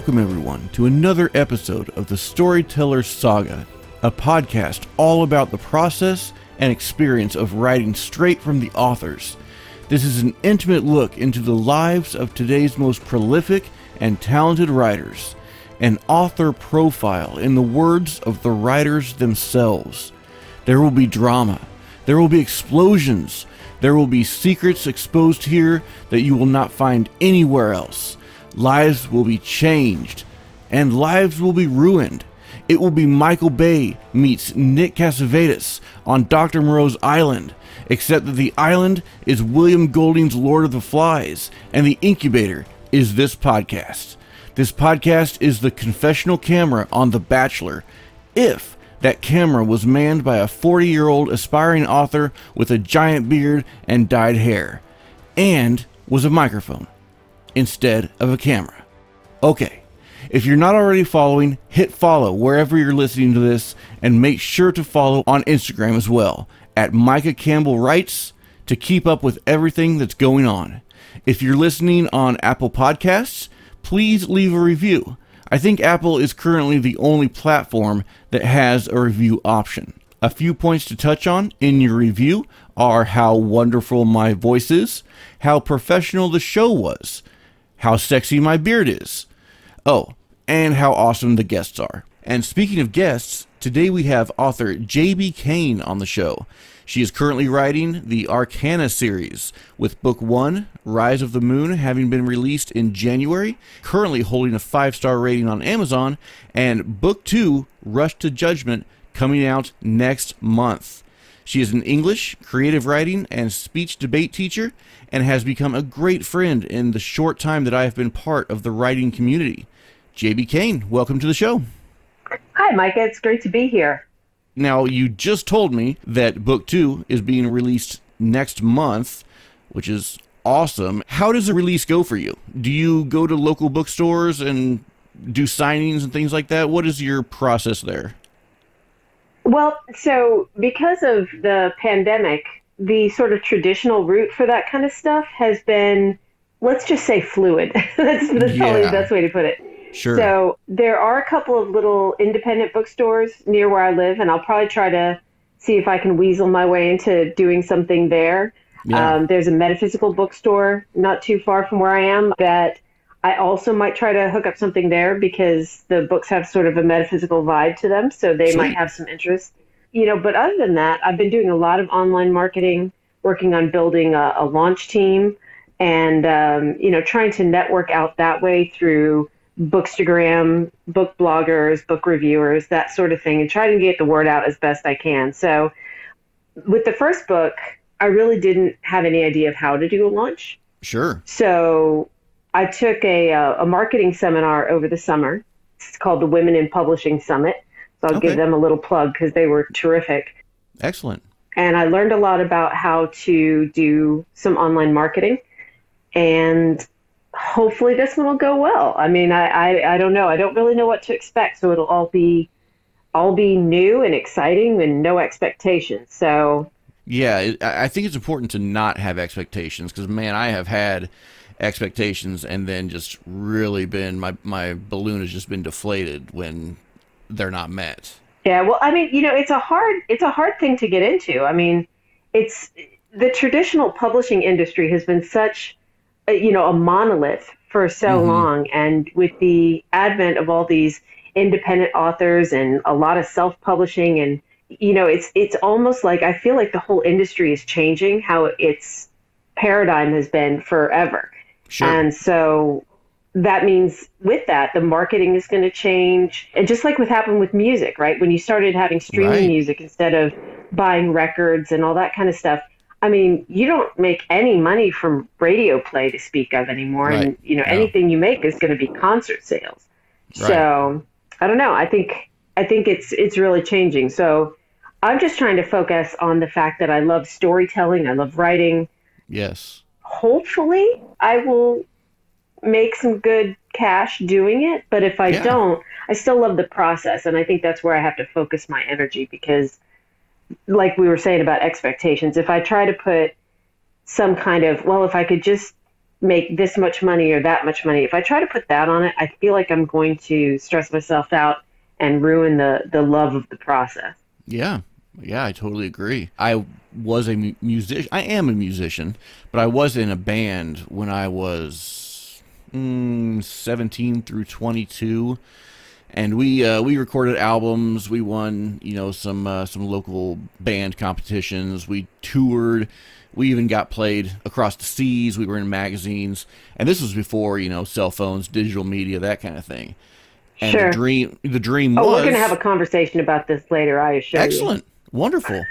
welcome everyone to another episode of the Storyteller Saga, a podcast all about the process and experience of writing straight from the authors. This is an intimate look into the lives of today's most prolific and talented writers, an author profile in the words of the writers themselves. There will be drama, there will be explosions, there will be secrets exposed here that you will not find anywhere else. Lives will be changed, and lives will be ruined. It will be Michael Bay meets Nick Cassavetes on Dr. Moreau's Island, except that the island is William Golding's Lord of the Flies, and the incubator is this podcast. This podcast is the confessional camera on The Bachelor, if that camera was manned by a 40 year old aspiring author with a giant beard and dyed hair, and was a microphone instead of a camera. Okay, if you're not already following, hit follow wherever you're listening to this, and make sure to follow on Instagram as well at Micah Campbell Writes to keep up with everything that's going on. If you're listening on Apple Podcasts, please leave a review. I think Apple is currently the only platform that has a review option. A few points to touch on in your review are how wonderful my voice is, how professional the show was, how sexy my beard is. Oh, and how awesome the guests are. And speaking of guests, today we have author J.B. Caine on the show. She is currently writing the Arcana series, with Book 1, Rise of the Moon, having been released in January, currently holding a five star rating on Amazon, and Book 2, Rush to Judgment, coming out next month. She is an English, creative writing, and speech debate teacher, and has become a great friend in the short time that I have been part of the writing community. JB Caine, welcome to the show. Hi, Micah. It's great to be here. Now, you just told me that book two is being released next month, which is awesome. How does the release go for you? Do you go to local bookstores and do signings and things like that? What is your process there? Well, so because of the pandemic, the sort of traditional route for that kind of stuff has been, let's just say, fluid. that's, that's yeah. probably the best way to put it. Sure. So there are a couple of little independent bookstores near where I live, and I'll probably try to see if I can weasel my way into doing something there. Yeah. Um, there's a metaphysical bookstore not too far from where I am that I also might try to hook up something there because the books have sort of a metaphysical vibe to them, so they Sweet. might have some interest. You know, but other than that, I've been doing a lot of online marketing, working on building a, a launch team, and um, you know, trying to network out that way through Bookstagram, book bloggers, book reviewers, that sort of thing, and trying to get the word out as best I can. So, with the first book, I really didn't have any idea of how to do a launch. Sure. So I took a, uh, a marketing seminar over the summer. It's called the Women in Publishing Summit. So I'll okay. give them a little plug because they were terrific. Excellent. And I learned a lot about how to do some online marketing. And hopefully this one will go well. I mean, I, I, I don't know. I don't really know what to expect. So it'll all be all be new and exciting and no expectations. So yeah, I think it's important to not have expectations because man, I have had expectations and then just really been my my balloon has just been deflated when they're not met. Yeah, well, I mean, you know, it's a hard it's a hard thing to get into. I mean, it's the traditional publishing industry has been such a, you know, a monolith for so mm-hmm. long and with the advent of all these independent authors and a lot of self-publishing and you know, it's it's almost like I feel like the whole industry is changing how its paradigm has been forever. Sure. And so that means with that, the marketing is going to change. And just like what happened with music, right? When you started having streaming right. music instead of buying records and all that kind of stuff, I mean, you don't make any money from radio play to speak of anymore. Right. And, you know, no. anything you make is going to be concert sales. Right. So I don't know. I think, I think it's, it's really changing. So I'm just trying to focus on the fact that I love storytelling. I love writing. Yes hopefully I will make some good cash doing it. But if I yeah. don't, I still love the process. And I think that's where I have to focus my energy because, like we were saying about expectations, if I try to put some kind of, well, if I could just make this much money or that much money. If I try to put that on it, I feel like I'm going to stress myself out and ruin the the love of the process. Yeah. Yeah, I totally agree. I was a mu- musician. I am a musician, but I was in a band when I was mm, 17 through 22 and we uh, we recorded albums. We won, you know, some uh, some local band competitions. We toured. We even got played across the seas. We were in magazines, and this was before you know cell phones, digital media, that kind of thing. And Sure. the dream, the dream Oh, was we're going to have a conversation about this later. I assure you. excellent, wonderful.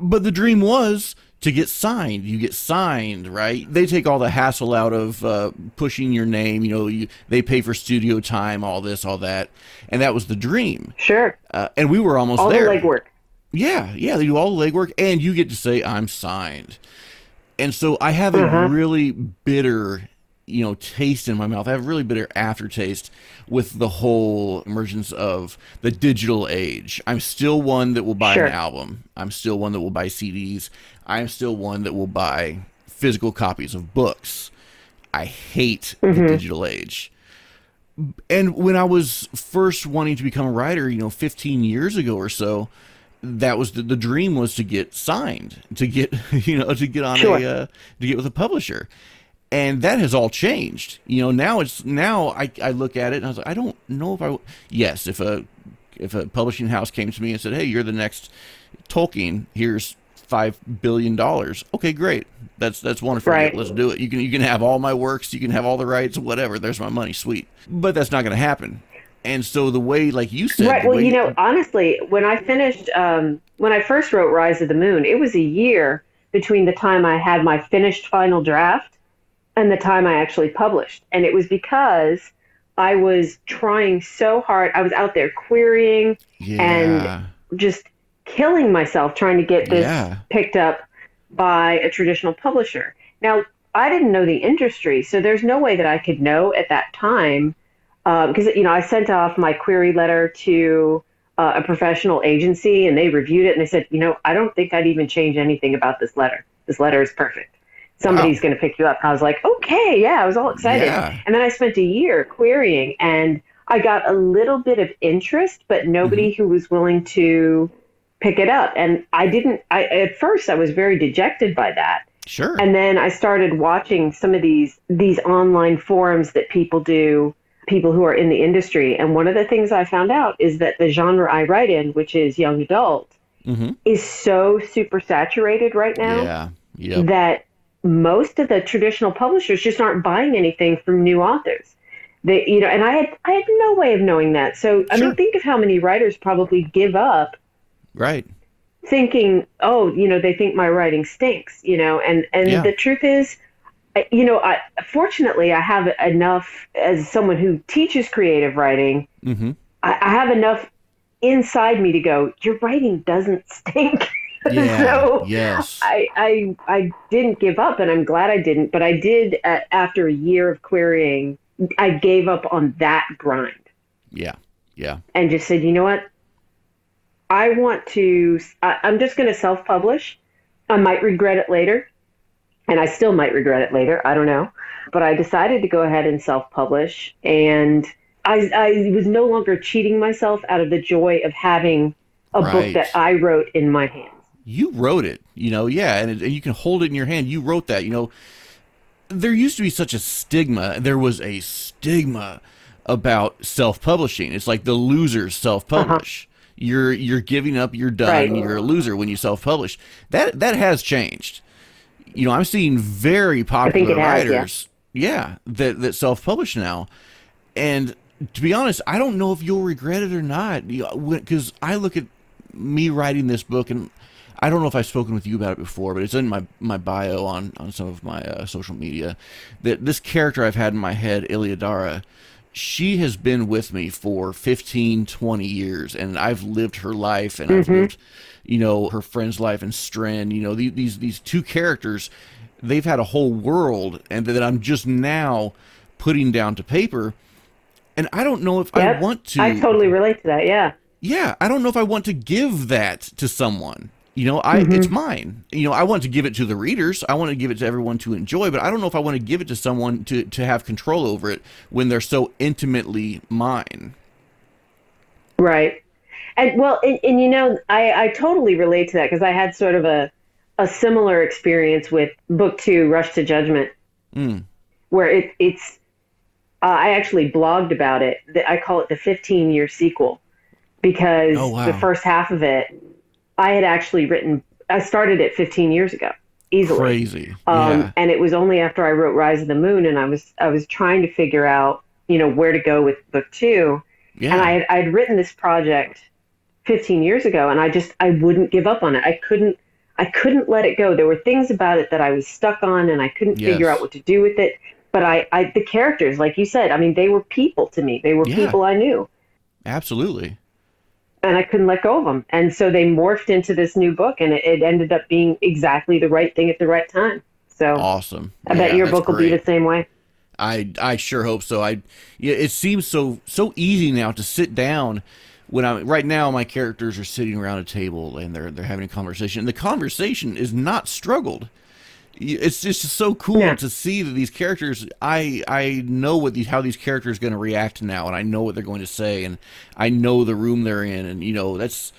but the dream was to get signed. You get signed, right? They take all the hassle out of uh, pushing your name. You know, you, they pay for studio time, all this, all that, and that was the dream. Sure. Uh, and we were almost All there. the legwork. Yeah, yeah, they do all the legwork, and you get to say I'm signed. And so I have a really bitter, you know, taste in my mouth. I have really bitter aftertaste with the whole emergence of the digital age. I'm still one that will buy Sure. an album. I'm still one that will buy CDs. I'm still one that will buy physical copies of books. I hate the digital age and when I was first wanting to become a writer, you know, 15 years ago or so, that was the, the dream was to get signed, to get, you know, to get on Sure. a, uh, to get with a publisher. And that has all changed. You know, now it's, now I, I look at it and I was like, I don't know if I, w- yes, if a, if a publishing house came to me and said, Hey, you're the next Tolkien, here's five billion dollars. Okay, great. That's that's wonderful. Right. Let's do it. You can you can have all my works, you can have all the rights, whatever. There's my money, sweet. But that's not going to happen. And so the way, like you said, Right. Well, you know, honestly, when I finished, um, when I first wrote Rise of the Moon, it was a year between the time I had my finished final draft and the time I actually published. And it was because I was trying so hard. I was out there querying, yeah, just killing myself trying to get this Yeah. picked up by a traditional publisher. Now, I didn't know the industry, so there's no way that I could know at that time because you know I sent off my query letter to uh, a professional agency, and they reviewed it, and they said, you know, I don't think I'd even change anything about this letter. This letter is perfect. Somebody's going to pick you up. I was like, okay, yeah, I was all excited. Yeah. And then I spent a year querying, and I got a little bit of interest, but nobody Mm-hmm. who was willing to pick it up. And I didn't. I at first I was very dejected by that. sure, And then I started watching some of these these online forums that people do, people who are in the industry. And one of the things I found out is that the genre I write in, which is young adult, hmm is so super saturated right now yeah, yep, that most of the traditional publishers just aren't buying anything from new authors. They, you know, and I had I had no way of knowing that. So I Sure. mean, think of how many writers probably give up right, thinking, oh, you know, they think my writing stinks, you know, and and Yeah. the truth is, I- you know, I fortunately I have enough as someone who teaches creative writing. hmm I, I have enough inside me to go, your writing doesn't stink. yeah, so yes, I, I I didn't give up, and I'm glad I didn't. But I did uh, after a year of querying. I gave up on that grind yeah, yeah, and just said, you know what? I want to. I, I'm just going to self-publish. I might regret it later, and I still might regret it later. I don't know, but I decided to go ahead and self-publish, and I, I was no longer cheating myself out of the joy of having a Right. book that I wrote in my hands. You wrote it, you know, yeah, and, it, and you can hold it in your hand. You wrote that, you know. There used to be such a stigma. There was a stigma about self-publishing. It's like the losers self-publish. You're you're giving up. You're done. Right. You're a loser when you self-publish. That that has changed. You know, I'm seeing very popular it has, yeah. writers, yeah, that that self-publish now, and to be honest, I don't know if you'll regret it or not. Because I look at me writing this book, and I don't know if I've spoken with you about it before, but it's in my, my bio on, on some of my uh, social media. That this character I've had in my head, Iliadara, she has been with me for 15, 20 years, and I've lived her life, and I've lived, you know, her friend's life and Strand. You know, these, these, these two characters, they've had a whole world, and that I'm just now putting down to paper. And I don't know if I want to. I totally relate to that. Yeah. Yeah, I don't know if I want to give that to someone. You know, I mm-hmm. it's mine. You know, I want to give it to the readers. I want to give it to everyone to enjoy, but I don't know if I want to give it to someone to to have control over it when they're so intimately mine. Right. And well, and, and you know, I I totally relate to that because I had sort of a a similar experience with book 2 Rush to Judgment. Mm. Where it it's uh, I actually blogged about it. I call it the 15 year sequel because oh, wow. the first half of it I had actually written. I started it 15 years ago, easily. Crazy. Um, yeah. And it was only after I wrote Rise of the Moon, and I was I was trying to figure out, you know, where to go with book two. Yeah. And I had I'd written this project 15 years ago, and I just I wouldn't give up on it. I couldn't I couldn't let it go. There were things about it that I was stuck on, and I couldn't yes. figure out what to do with it. But I, I, the characters, like you said, I mean, they were people to me. They were yeah. people I knew. Absolutely and I couldn't let go of them. And so they morphed into this new book, and it, it ended up being exactly the right thing at the right time. So awesome! I bet your book will be the same way. I I sure hope so. I yeah, it seems so so easy now to sit down when I'm right now my characters are sitting around a table and they're they're having a conversation. And the conversation is not struggled it's just so cool yeah. to see that these characters i i know what these how these characters are going to react now and i know what they're going to say and i know the room they're in and you know that's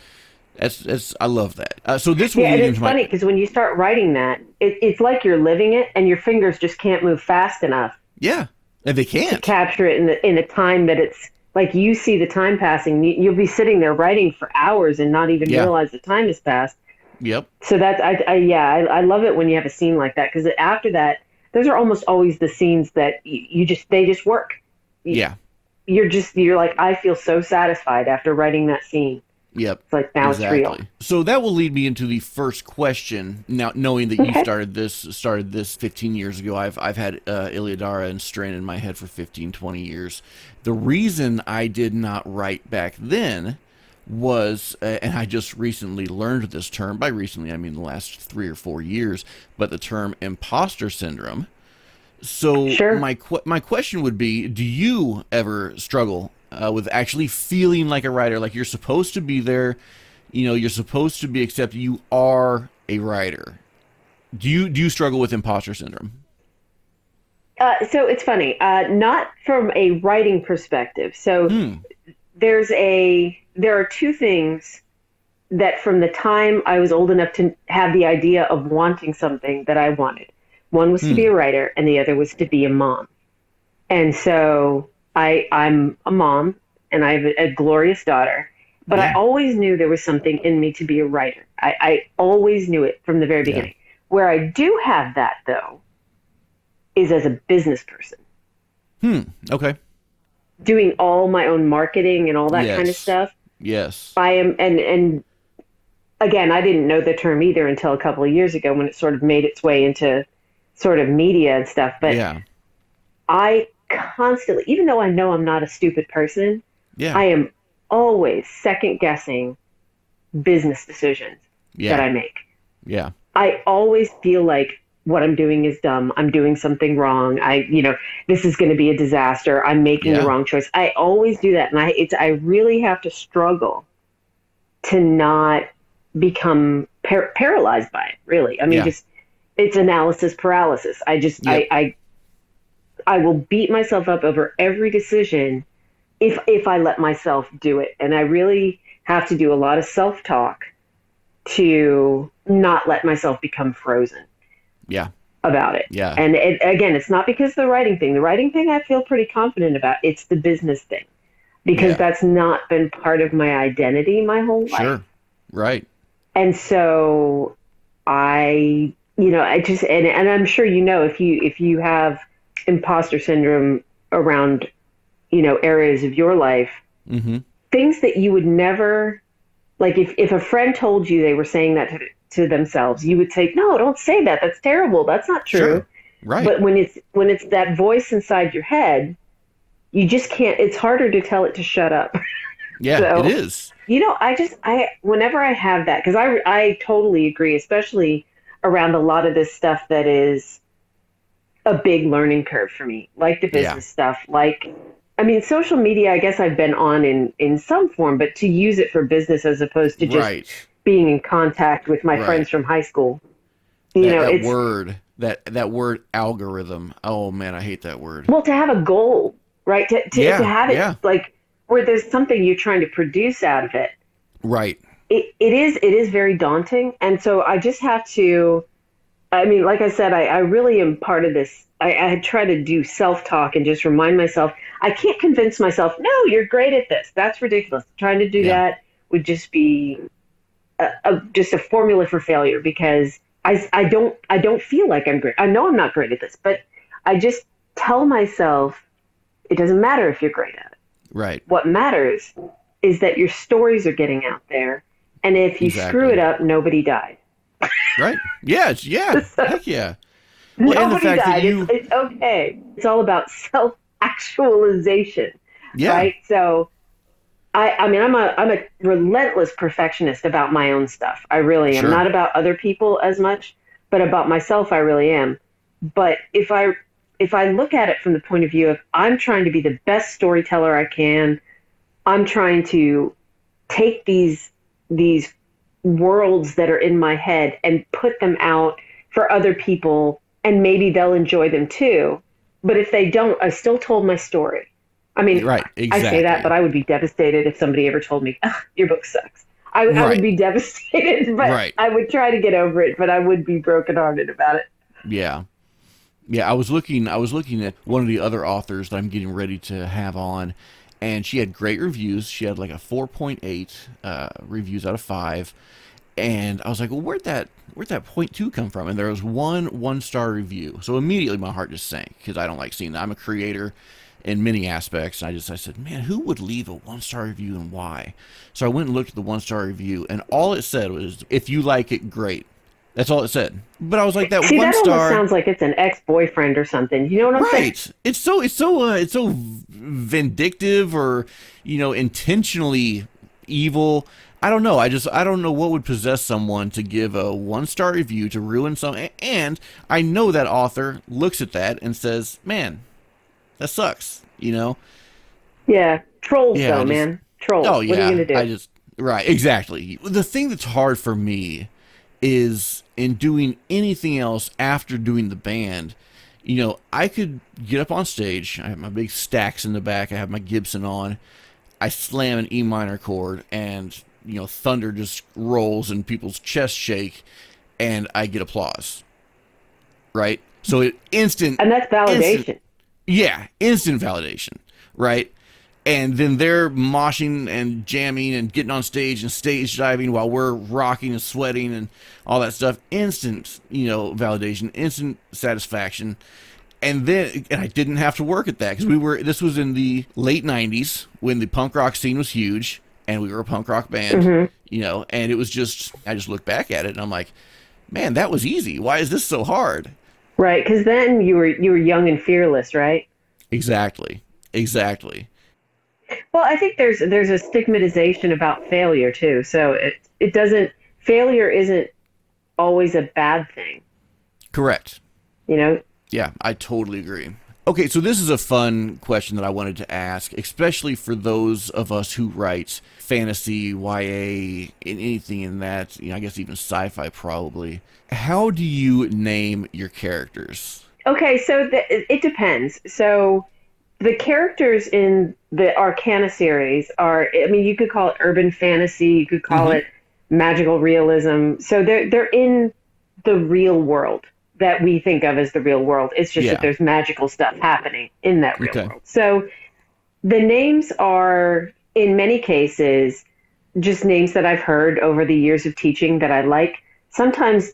that's that's i love that uh, so this yeah it's funny because my... when you start writing that it, it's like you're living it and your fingers just can't move fast enough yeah and they can't capture it in the in the time that it's like you see the time passing you'll be sitting there writing for hours and not even yeah. realize the time has passed Yep. So that's I, I yeah I, I love it when you have a scene like that because after that those are almost always the scenes that you, you just they just work. You, yeah. You're just you're like I feel so satisfied after writing that scene. Yep. It's like now exactly. it's real. So that will lead me into the first question. Now, knowing that okay. you started this started this 15 years ago, I've I've had uh, Iliadara and Stryn in my head for 15, 20 years. The reason I did not write back then was, uh, and I just recently learned this term. By recently, I mean the last three or four years, but the term imposter syndrome. So sure. my qu- my question would be: Do you ever struggle uh, with actually feeling like a writer, like you're supposed to be there? You know, you're supposed to be accepted. You are a writer. Do you do you struggle with imposter syndrome? Uh, so it's funny, uh, not from a writing perspective. So hmm. there's a there are two things that from the time I was old enough to have the idea of wanting something that I wanted. One was to be hmm. a writer and the other was to be a mom. And so I I'm a mom and I have a, a glorious daughter, but yeah. I always knew there was something in me to be a writer. I, I always knew it from the very beginning. Yeah. Where I do have that though is as a business person. Hmm. Okay. Doing all my own marketing and all that yes. kind of stuff. Yes. I am, and and again, I didn't know the term either until a couple of years ago when it sort of made its way into sort of media and stuff. But yeah. I constantly, even though I know I'm not a stupid person, yeah. I am always second guessing business decisions yeah. that I make. Yeah. I always feel like what I'm doing is dumb. I'm doing something wrong. I, you know, this is going to be a disaster. I'm making yeah. the wrong choice. I always do that, and I, it's, I really have to struggle to not become par- paralyzed by it. Really, I mean, yeah. just it's analysis paralysis. I just, yep. I, I, I will beat myself up over every decision if if I let myself do it, and I really have to do a lot of self talk to not let myself become frozen. Yeah. About it. Yeah. And it, again, it's not because the writing thing. The writing thing I feel pretty confident about. It's the business thing because yeah. that's not been part of my identity my whole life. Sure. Right. And so I, you know, I just and, and I'm sure you know if you if you have imposter syndrome around, you know, areas of your life, mm-hmm. things that you would never like if if a friend told you they were saying that to, to themselves, you would say, "No, don't say that. That's terrible. That's not true." Sure. Right. But when it's when it's that voice inside your head, you just can't. It's harder to tell it to shut up. Yeah, so, it is. You know, I just I whenever I have that because I I totally agree, especially around a lot of this stuff that is a big learning curve for me, like the business yeah. stuff, like I mean, social media. I guess I've been on in in some form, but to use it for business as opposed to just right being in contact with my Right. friends from high school. You that, know, that it's word, that that word algorithm. Oh man, I hate that word. well to have a goal, right? To to, Yeah, to have it yeah. like where there's something you're trying to produce out of it. Right. it, it is it is very daunting and so i just have to i mean like i said i, I really am part of this I, I try to do self-talk and just remind myself i can't convince myself no you're great at this that's ridiculous trying to do Yeah. that would just be a, a, just a formula for failure because I, I don't i don't feel like i'm great i know i'm not great at this but i just tell myself it doesn't matter if you're great at it Right. what matters is that your stories are getting out there. And if you Exactly. screw it up, nobody died. Right. Yeah. it's- Yeah. Heck yeah. Well, and the nobody fact that died. you- It's, it's okay. It's all about self actualization, Yeah. right? So, I, I mean, I'm a, I'm a relentless perfectionist about my own stuff. I really am. Sure. Not about other people as much, but about myself, I really am. But if I, if I look at it from the point of view of I'm trying to be the best storyteller I can, I'm trying to take these these worlds that are in my head and put them out for other people and maybe they'll enjoy them too. But if they don't, I still told my story. I mean, Right. Exactly. I say that, but I would be devastated if somebody ever told me, "Ugh, your book sucks. I, I would be devastated, but Right. I would try to get over it, but I would be brokenhearted about it. Yeah. Yeah, I was looking I was looking at one of the other authors that I'm getting ready to have on and she had great reviews. She had like a 4.8 uh, reviews out of 5. And I was like, "Well, where'd that where'd that point 2 come from?" And there was one one-star review. So immediately my heart just sank cuz I don't like seeing that. I'm a creator in many aspects. And I just I said, "Man, who would leave a one-star review and why?" So I went and looked at the one-star review and all it said was, "If you like it, great." That's all it said. But I was like, that See, one that star. sounds like it's an ex-boyfriend or something. You know what I'm saying? right it's so it's so uh, it's so vindictive or you know intentionally evil i don't know i just i don't know what would possess someone to give a one star review to ruin some and i know that author looks at that and says man that sucks you know Yeah, trolls Yeah, though, just- man. Trolls. Oh yeah, What are you gonna do? I just right exactly. The thing that's hard for me is in doing anything else after doing the band. You know, I could get up on stage. I have my big stacks in the back. I have my Gibson on. I slam an E minor chord, and you know, thunder just rolls and people's chests shake, and I get applause. Right. So it instant and that's validation. Instant- yeah, instant validation, right? And then they're moshing and jamming and getting on stage and stage diving while we're rocking and sweating and all that stuff. Instant, you know, validation, instant satisfaction. And then, and I didn't have to work at that because we were, this was in the late 90s when the punk rock scene was huge and we were a punk rock band, mm-hmm. you know, and it was just, I just look back at it and I'm like, man, that was easy. Why is this so hard? Right, because then you were you were young and fearless, right? Exactly. Exactly. Well, I think there's there's a stigmatization about failure too. So it it doesn't failure isn't always a bad thing. Correct. You know, Yeah, I totally agree. Okay, so this is a fun question that I wanted to ask, especially for those of us who write fantasy, YA, and anything in that, you know, I guess even sci-fi probably. How do you name your characters? Okay, so the, it depends. So the characters in the Arcana series are I mean you could call it urban fantasy, you could call Mhm. it magical realism. So they're they're in the real world that we think of as the real world. It's just Yeah. that there's magical stuff happening in that real Okay. world. So the names are in many cases just names that I've heard over the years of teaching that I like. Sometimes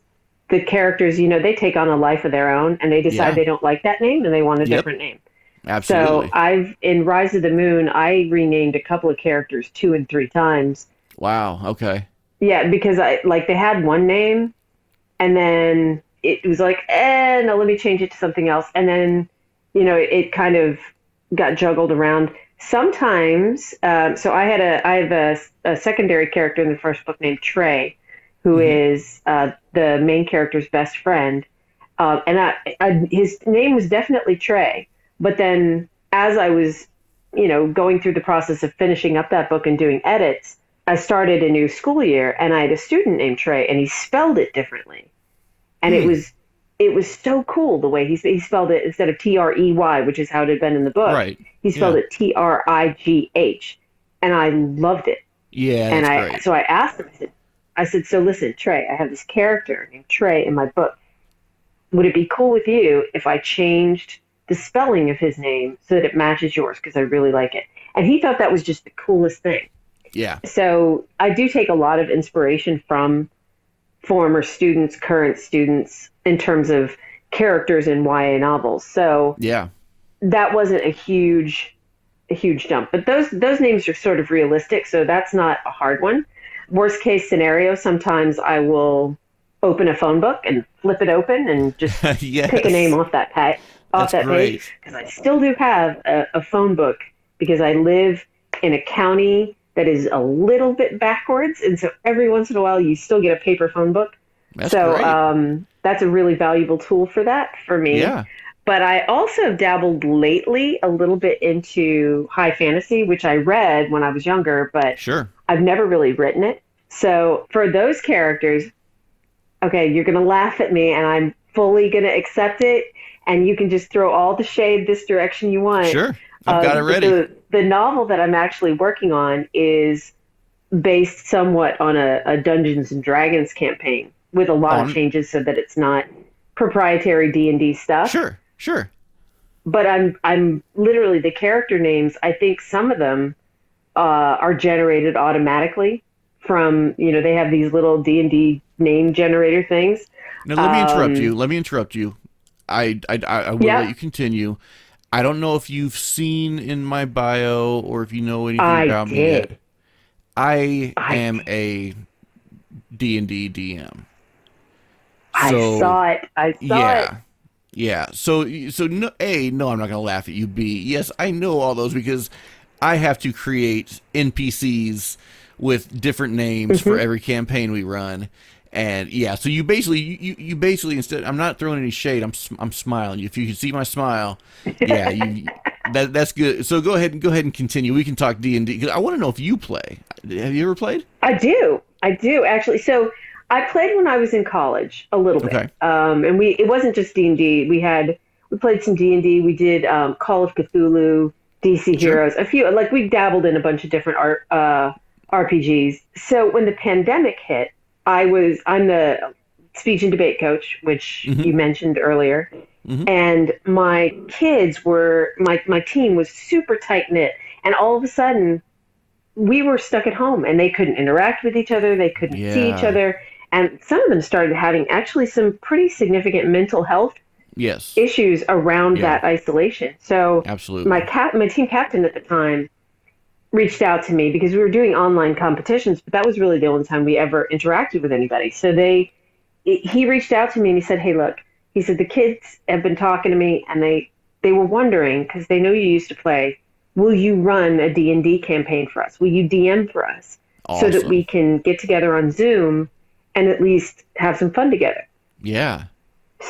the characters, you know, they take on a life of their own and they decide Yeah. they don't like that name and they want a Yep. different name. Absolutely. So I've in Rise of the Moon, I renamed a couple of characters two and three times. wow. Okay. Yeah, because I like they had one name, and then it was like, eh, no, let me change it to something else, and then you know it kind of got juggled around. Sometimes, um, so I had a I have a, a secondary character in the first book named Trey, who is uh, the main character's best friend, um, and I, I, his name was definitely Trey. But then, as I was, you know, going through the process of finishing up that book and doing edits, I started a new school year and I had a student named Trey and he spelled it differently. And it Hmm. was it was so cool the way he, he spelled it instead of T R E Y, which is how it had been in the book. Right. He spelled Yeah. it T R I G H. And I loved it. Yeah, and I great. so I asked him, I said, I said, so listen, Trey, I have this character named Trey in my book. Would it be cool with you if I changed the spelling of his name so that it matches yours? Because I really like it. And he thought that was just the coolest thing. Yeah. So I do take a lot of inspiration from former students, current students, in terms of characters in YA novels. So Yeah. that wasn't a huge a huge jump but those those names are sort of realistic so that's not a hard one worst case scenario sometimes i will open a phone book and flip it open and just yes. pick a name off that pa- off That's that great. page because i still do have a, a phone book because i live in a county that is a little bit backwards and so every once in a while you still get a paper phone book That's so um, that's a really valuable tool for that for me yeah. but I also have dabbled lately a little bit into high fantasy, which I read when I was younger, but Sure. I've never really written it. So for those characters, okay, you're going to laugh at me and I'm fully going to accept it. And you can just throw all the shade this direction you want. Sure. I've got it Um, ready. The, the novel that I'm actually working on is based somewhat on a, a Dungeons and Dragons campaign with a lot On- of changes so that it's not proprietary D&D stuff Sure. Sure. but I'm I'm literally the character names. I think some of them uh, are generated automatically from you know they have these little D and D name generator things. Now let me interrupt Um, you. Let me interrupt you. I I, I, will Yeah. let you continue. I don't know if you've seen in my bio or if you know anything I about me yet. did. I, I am a D and D DM. I saw it. I saw yeah. it. Yeah. So so no A, no, I'm not gonna laugh at you. B, yes, I know all those because I have to create NPCs with different names for Mhm. every campaign we run. And yeah, so you basically you, you, basically instead I'm not throwing any shade. I'm I'm smiling. If you can see my smile, yeah, you that that's good. So go ahead and go ahead and continue. We can talk D and D because I want to know if you play. Have you ever played? I do. I do actually. So I played when I was in college a little bit. Okay. Um, and we it wasn't just D and D. We had we played some D and D. We did um, Call of Cthulhu, DC Sure. Heroes, a few like we dabbled in a bunch of different art uh, RPGs. So when the pandemic hit, I was I'm the speech and debate coach, which Mhm. you mentioned earlier. Mhm. And my kids were my my team was super tight knit, and all of a sudden we were stuck at home and they couldn't interact with each other they couldn't see each other and some of them started having actually some pretty significant mental health Yes. issues around Yeah. that isolation so Absolutely. my cap my team captain at the time reached out to me because we were doing online competitions but that was really the only time we ever interacted with anybody. So they he reached out to me and he said hey look he said the kids have been talking to me and they they were wondering because they know you used to play. Will you run a d&d campaign for us? Will you dm for us so that we can get together on zoom and at least have some fun together? Yeah.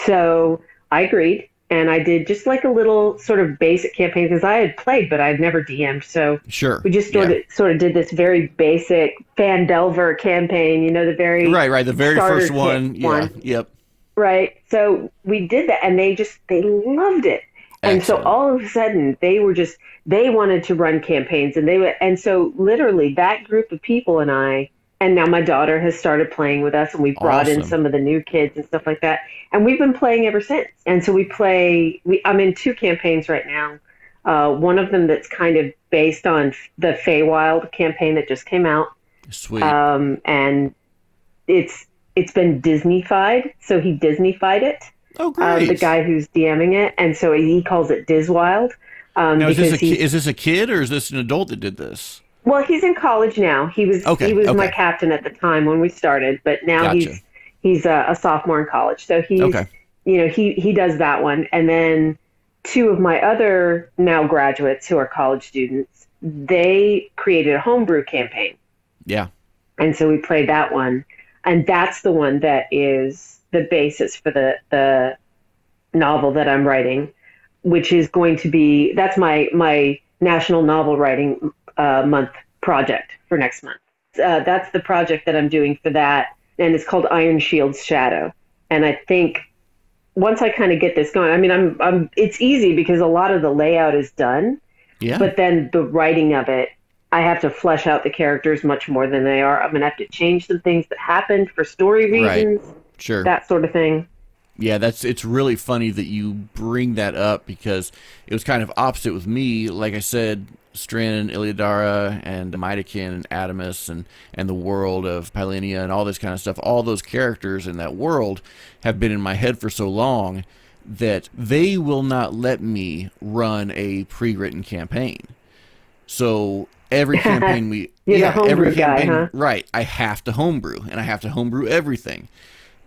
so I agreed, and I did just like a little sort of basic campaign because I had played, but I'd never DM'd. So Sure. we just sort Yeah. of sort of did this very basic Phandelver campaign. You know, the very Right, right. The very first one. Yeah. one. Yep. right. So we did that, and they just they loved it. And so all of a sudden, they were just they wanted to run campaigns, and they were, and so literally that group of people and I, and now my daughter has started playing with us, and we brought in some of the new kids and stuff like that, and we've been playing ever since. And so we play. We I'm in two campaigns right now. Uh, one of them that's kind of based on the Feywild campaign that just came out, Sweet. um, and it's it's been Disneyfied, so he Disneyfied it oh, uh, great. the guy who's DMing it, and so he calls it Diswild. Um, now, is this a he, is this a kid or is this an adult that did this? Well, he's in college now. He was Okay, he was my captain at the time when we started, but now Gotcha. he's he's a, a sophomore in college. So he's Okay. you know he he does that one, and then two of my other now graduates who are college students, they created a homebrew campaign. Yeah. and so we played that one and that's the one that is the basis for the the novel that i'm writing which is going to be that's my my national novel writing uh, month project for next month uh, that's the project that I'm doing for that, and it's called Iron Shield's Shadow. And I think once I kind of get this going, I mean, I'm, I'm, it's easy because a lot of the layout is done. Yeah. But then the writing of it, I have to flesh out the characters much more than they are. I'm gonna have to change some things that happened for story reasons, right. sure, that sort of thing. Yeah, that's it's really funny that you bring that up because it was kind of opposite with me. Like I said, Stryn, Iliadara, and Mightykin, and Adamus, and and the world of Pylenia, and all this kind of stuff. All those characters in that world have been in my head for so long that they will not let me run a pre-written campaign. So every campaign we yeah every campaign guy, huh? right I have to homebrew and I have to homebrew everything.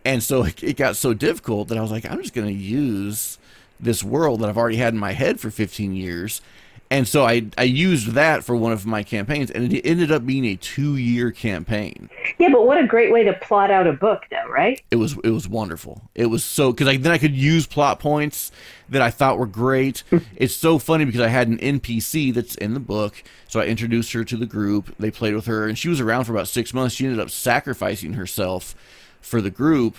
And so it got so difficult that I was like, I'm just going to use this world that I've already had in my head for 15 years and so I I used that for one of my campaigns, and it ended up being a two year campaign. Yeah, but what a great way to plot out a book, though, right? It was it was wonderful. It was so because I, then I could use plot points that I thought were great. Hmm. it's so funny because I had an NPC that's in the book, so I introduced her to the group. They played with her, and she was around for about six months. She ended up sacrificing herself for the group,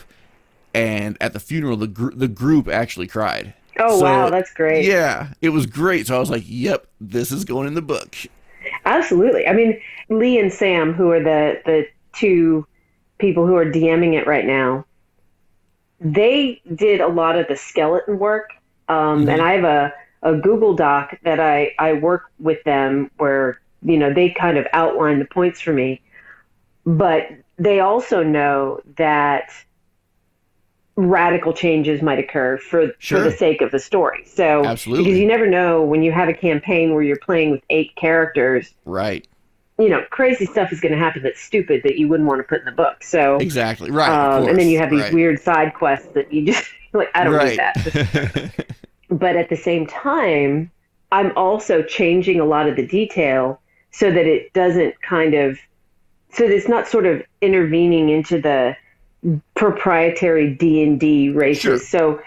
and at the funeral, the gr- the group actually cried Oh so, wow, that's great. Yeah, it was great. So I was like, "Yep, this is going in the book." Absolutely. I mean, Lee and Sam, who are the the two people who are DMing it right now, they did a lot of the skeleton work. Um, mm-hmm. And I have a, a Google Doc that I, I work with them where, you know, they kind of outline the points for me. But they also know that radical changes might occur for sure. for the sake of the story. So Absolutely. because you never know when you have a campaign where you're playing with eight characters. Right. You know, crazy stuff is going to happen that's stupid that you wouldn't want to put in the book. So exactly right, um, and then you have these right. weird side quests that you just like. I don't right. need that. but at the same time, I'm also changing a lot of the detail so that it doesn't kind of so that it's not sort of intervening into the proprietary D and D races. Sure. So,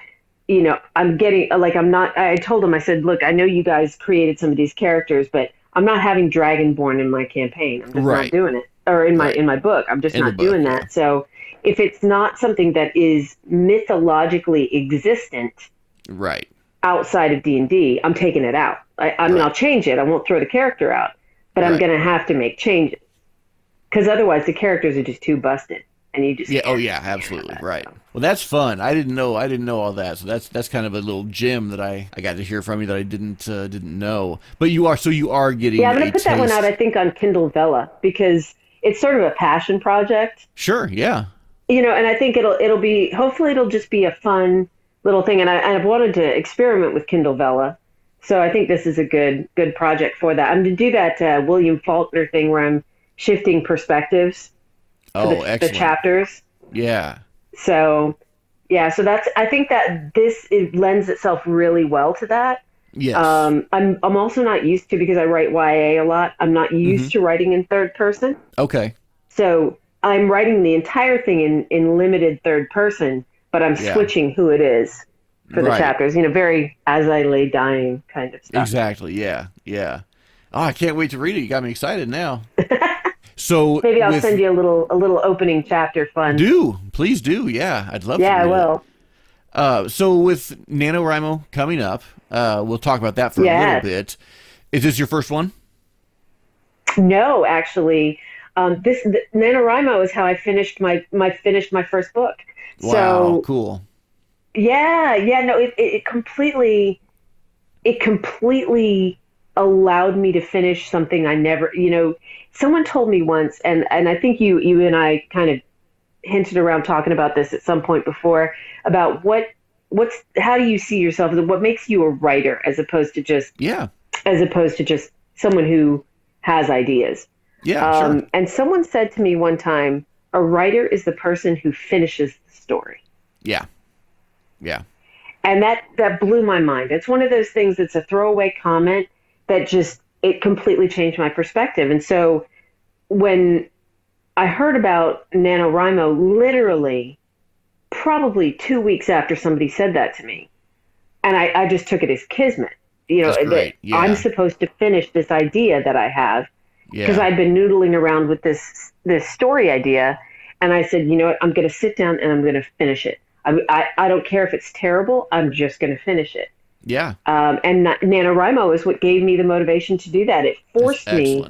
you know, I'm getting like I'm not. I told him I said, look, I know you guys created some of these characters, but I'm not having Dragonborn in my campaign. I'm just right. not doing it, or in my right. in my book. I'm just in not doing that. Yeah. So, if it's not something that is mythologically existent, right, outside of D and D, I'm taking it out. I, I mean, right. I'll change it. I won't throw the character out, but I'm going to have to make changes because otherwise the characters are just too busted and you just yeah oh yeah absolutely. right. well that's fun. I didn't know i didn't know all that. So that's that's kind of a little gem that i i got to hear from you that i didn't uh, didn't know. But you are so you are getting yeah i'm gonna put taste. that one out i think on kindle vella because it's sort of a passion project. Sure yeah. You know and i think it'll it'll be hopefully it'll just be a fun little thing and I, i've wanted to experiment with kindle vella. So i think this is a good good project for that. I'm to do that uh, william faulkner thing where i'm shifting perspectives oh, the, the, chapters. Yeah. So, yeah, so that's I think that this it lends itself really well to that. Yes. Um, I'm I'm also not used to because I write YA a lot. I'm not used mm-hmm. to writing in third person. Okay. So I'm writing the entire thing in in limited third person, but I'm yeah. switching who it is for the right. chapters. You know, very as I lay dying kind of stuff. Exactly. Yeah. Yeah. Oh, I can't wait to read it. You got me excited now. So maybe I'll with, send you a little a little opening chapter fun. Do please do. Yeah, I'd love. To. Yeah, I will. Uh, so with NaNoWriMo coming up, uh, we'll talk about that for yeah. a little bit. Is this your first one? No, actually, um, this the, NaNoWriMo is how I finished my my finished my first book. Wow, so, cool. Yeah, yeah, no, it, it, it completely, it completely allowed me to finish something I never, you know, someone told me once, and, and I think you, you and I kind of hinted around talking about this at some point before about what, what's, how do you see yourself? What makes you a writer as opposed to just, yeah, as opposed to just someone who has ideas. Yeah. Um, sure. And someone said to me one time, a writer is the person who finishes the story. Yeah. Yeah. And that, that blew my mind. It's one of those things that's a throwaway comment that just it completely changed my perspective. And so when I heard about NaNoWriMo literally probably two weeks after somebody said that to me. And I, I just took it as kismet. You know, that yeah. I'm supposed to finish this idea that I have. because Yeah. I'd been noodling around with this this story idea, and I said, you know what, I'm going to sit down and I'm going to finish it. I, I I don't care if it's terrible. I'm just going to finish it. Yeah. Um, and Na- NaNoWriMo is what gave me the motivation to do that. It forced me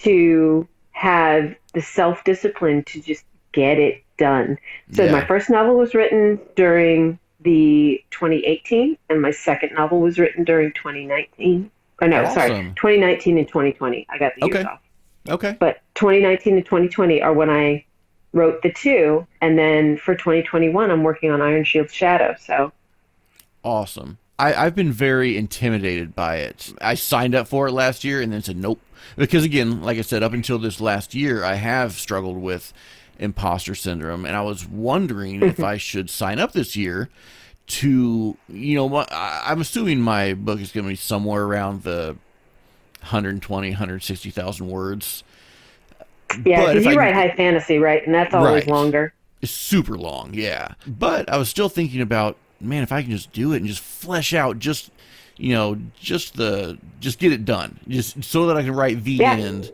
to have the self discipline to just get it done. So Yeah. my first novel was written during the 2018, and my second novel was written during 2019. Or no, sorry, 2019 and 2020. I got the years Okay. off. Okay. But 2019 and 2020 are when I wrote the two, and then for 2021, I'm working on Iron Shield Shadow. So Awesome. I, I've been very intimidated by it. I signed up for it last year and then said nope. Because again, like I said, up until this last year, I have struggled with imposter syndrome, and I was wondering if I should sign up this year to, you know, my, I'm assuming my book is going to be somewhere around the 120, 160,000 words. yeah, But because if you I- write high fantasy, right? And that's always Right. longer. It's super long, yeah. But I was still thinking about, man, if I can just do it and just flesh out just, you know, just the, just get it done, just so that I can write the Yeah. end,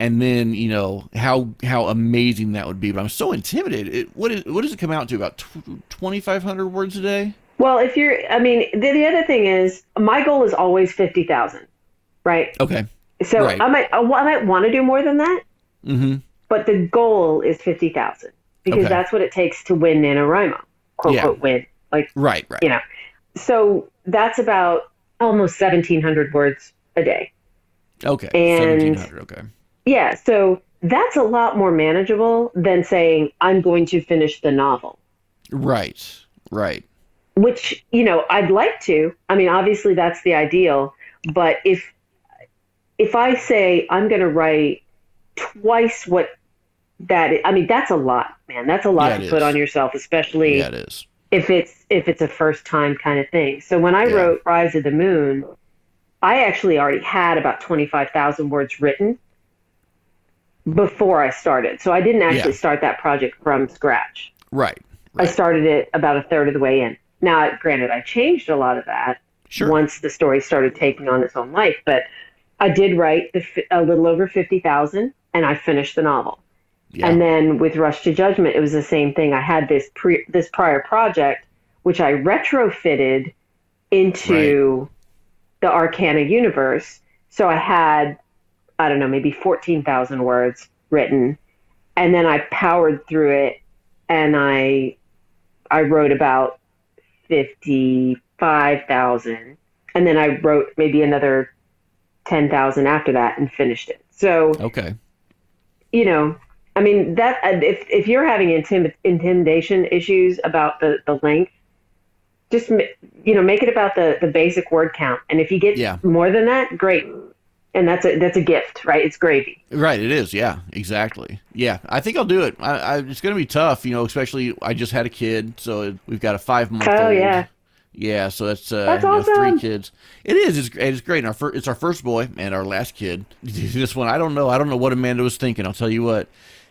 and then you know how how amazing that would be. But I'm so intimidated. It, what is what does it come out to? About twenty five hundred words a day? Well, if you're, I mean, the, the other thing is, my goal is always 50,000, right? Okay. So Right. I might, I I might want to do more than that, Mm-hmm. but the goal is 50,000 because Okay. that's what it takes to win NaNoWriMo, quote, Yeah. quote, win. Like, Right. Right. you know, so that's about almost 1,700 words a day. Okay. And- Seventeen hundred. Okay. Yeah. So that's a lot more manageable than saying, I'm going to finish the novel. Right. Right. which you know I'd like to. I mean, obviously that's the ideal, but if if I say I'm going to write twice what that is, I mean that's a lot, man. That's a lot Yeah, to put is. on yourself, especially Yeah, it is. If it's if it's a first time kind of thing. So when I Yeah. wrote Rise of the Moon, I actually already had about 25,000 words written before I started. So I didn't actually Yeah. start that project from scratch. Right. I started it about a third of the way in. Now, granted, I changed a lot of that Sure. once the story started taking on its own life, but I did write the, a little over 50,000 and I finished the novel. Yeah. And then with Rush to Judgment, it was the same thing. I had this pre- this prior project, which I retrofitted into the Arcana universe. So I had, I don't know, maybe 14,000 words written. And then I powered through it and I, I wrote about 55,000. And then I wrote maybe another 10,000 after that and finished it. So, okay. you know, I mean that uh, if if you're having intim- intimidation issues about the the length, just you know make it about the the basic word count, and if you get Yeah. more than that, great, and that's a that's a gift, right? It's gravy. Right, it is. Yeah, exactly. Yeah, I think I'll do it. I, I, it's going to be tough, you know. Especially, I just had a kid, so we've got a five month. Oh, yeah. yeah. So that's uh, That's you know, three kids. It is. It's, it's great. And our fir- it's our first boy and our last kid. this one, I don't know. I don't know what Amanda was thinking. I'll tell you what.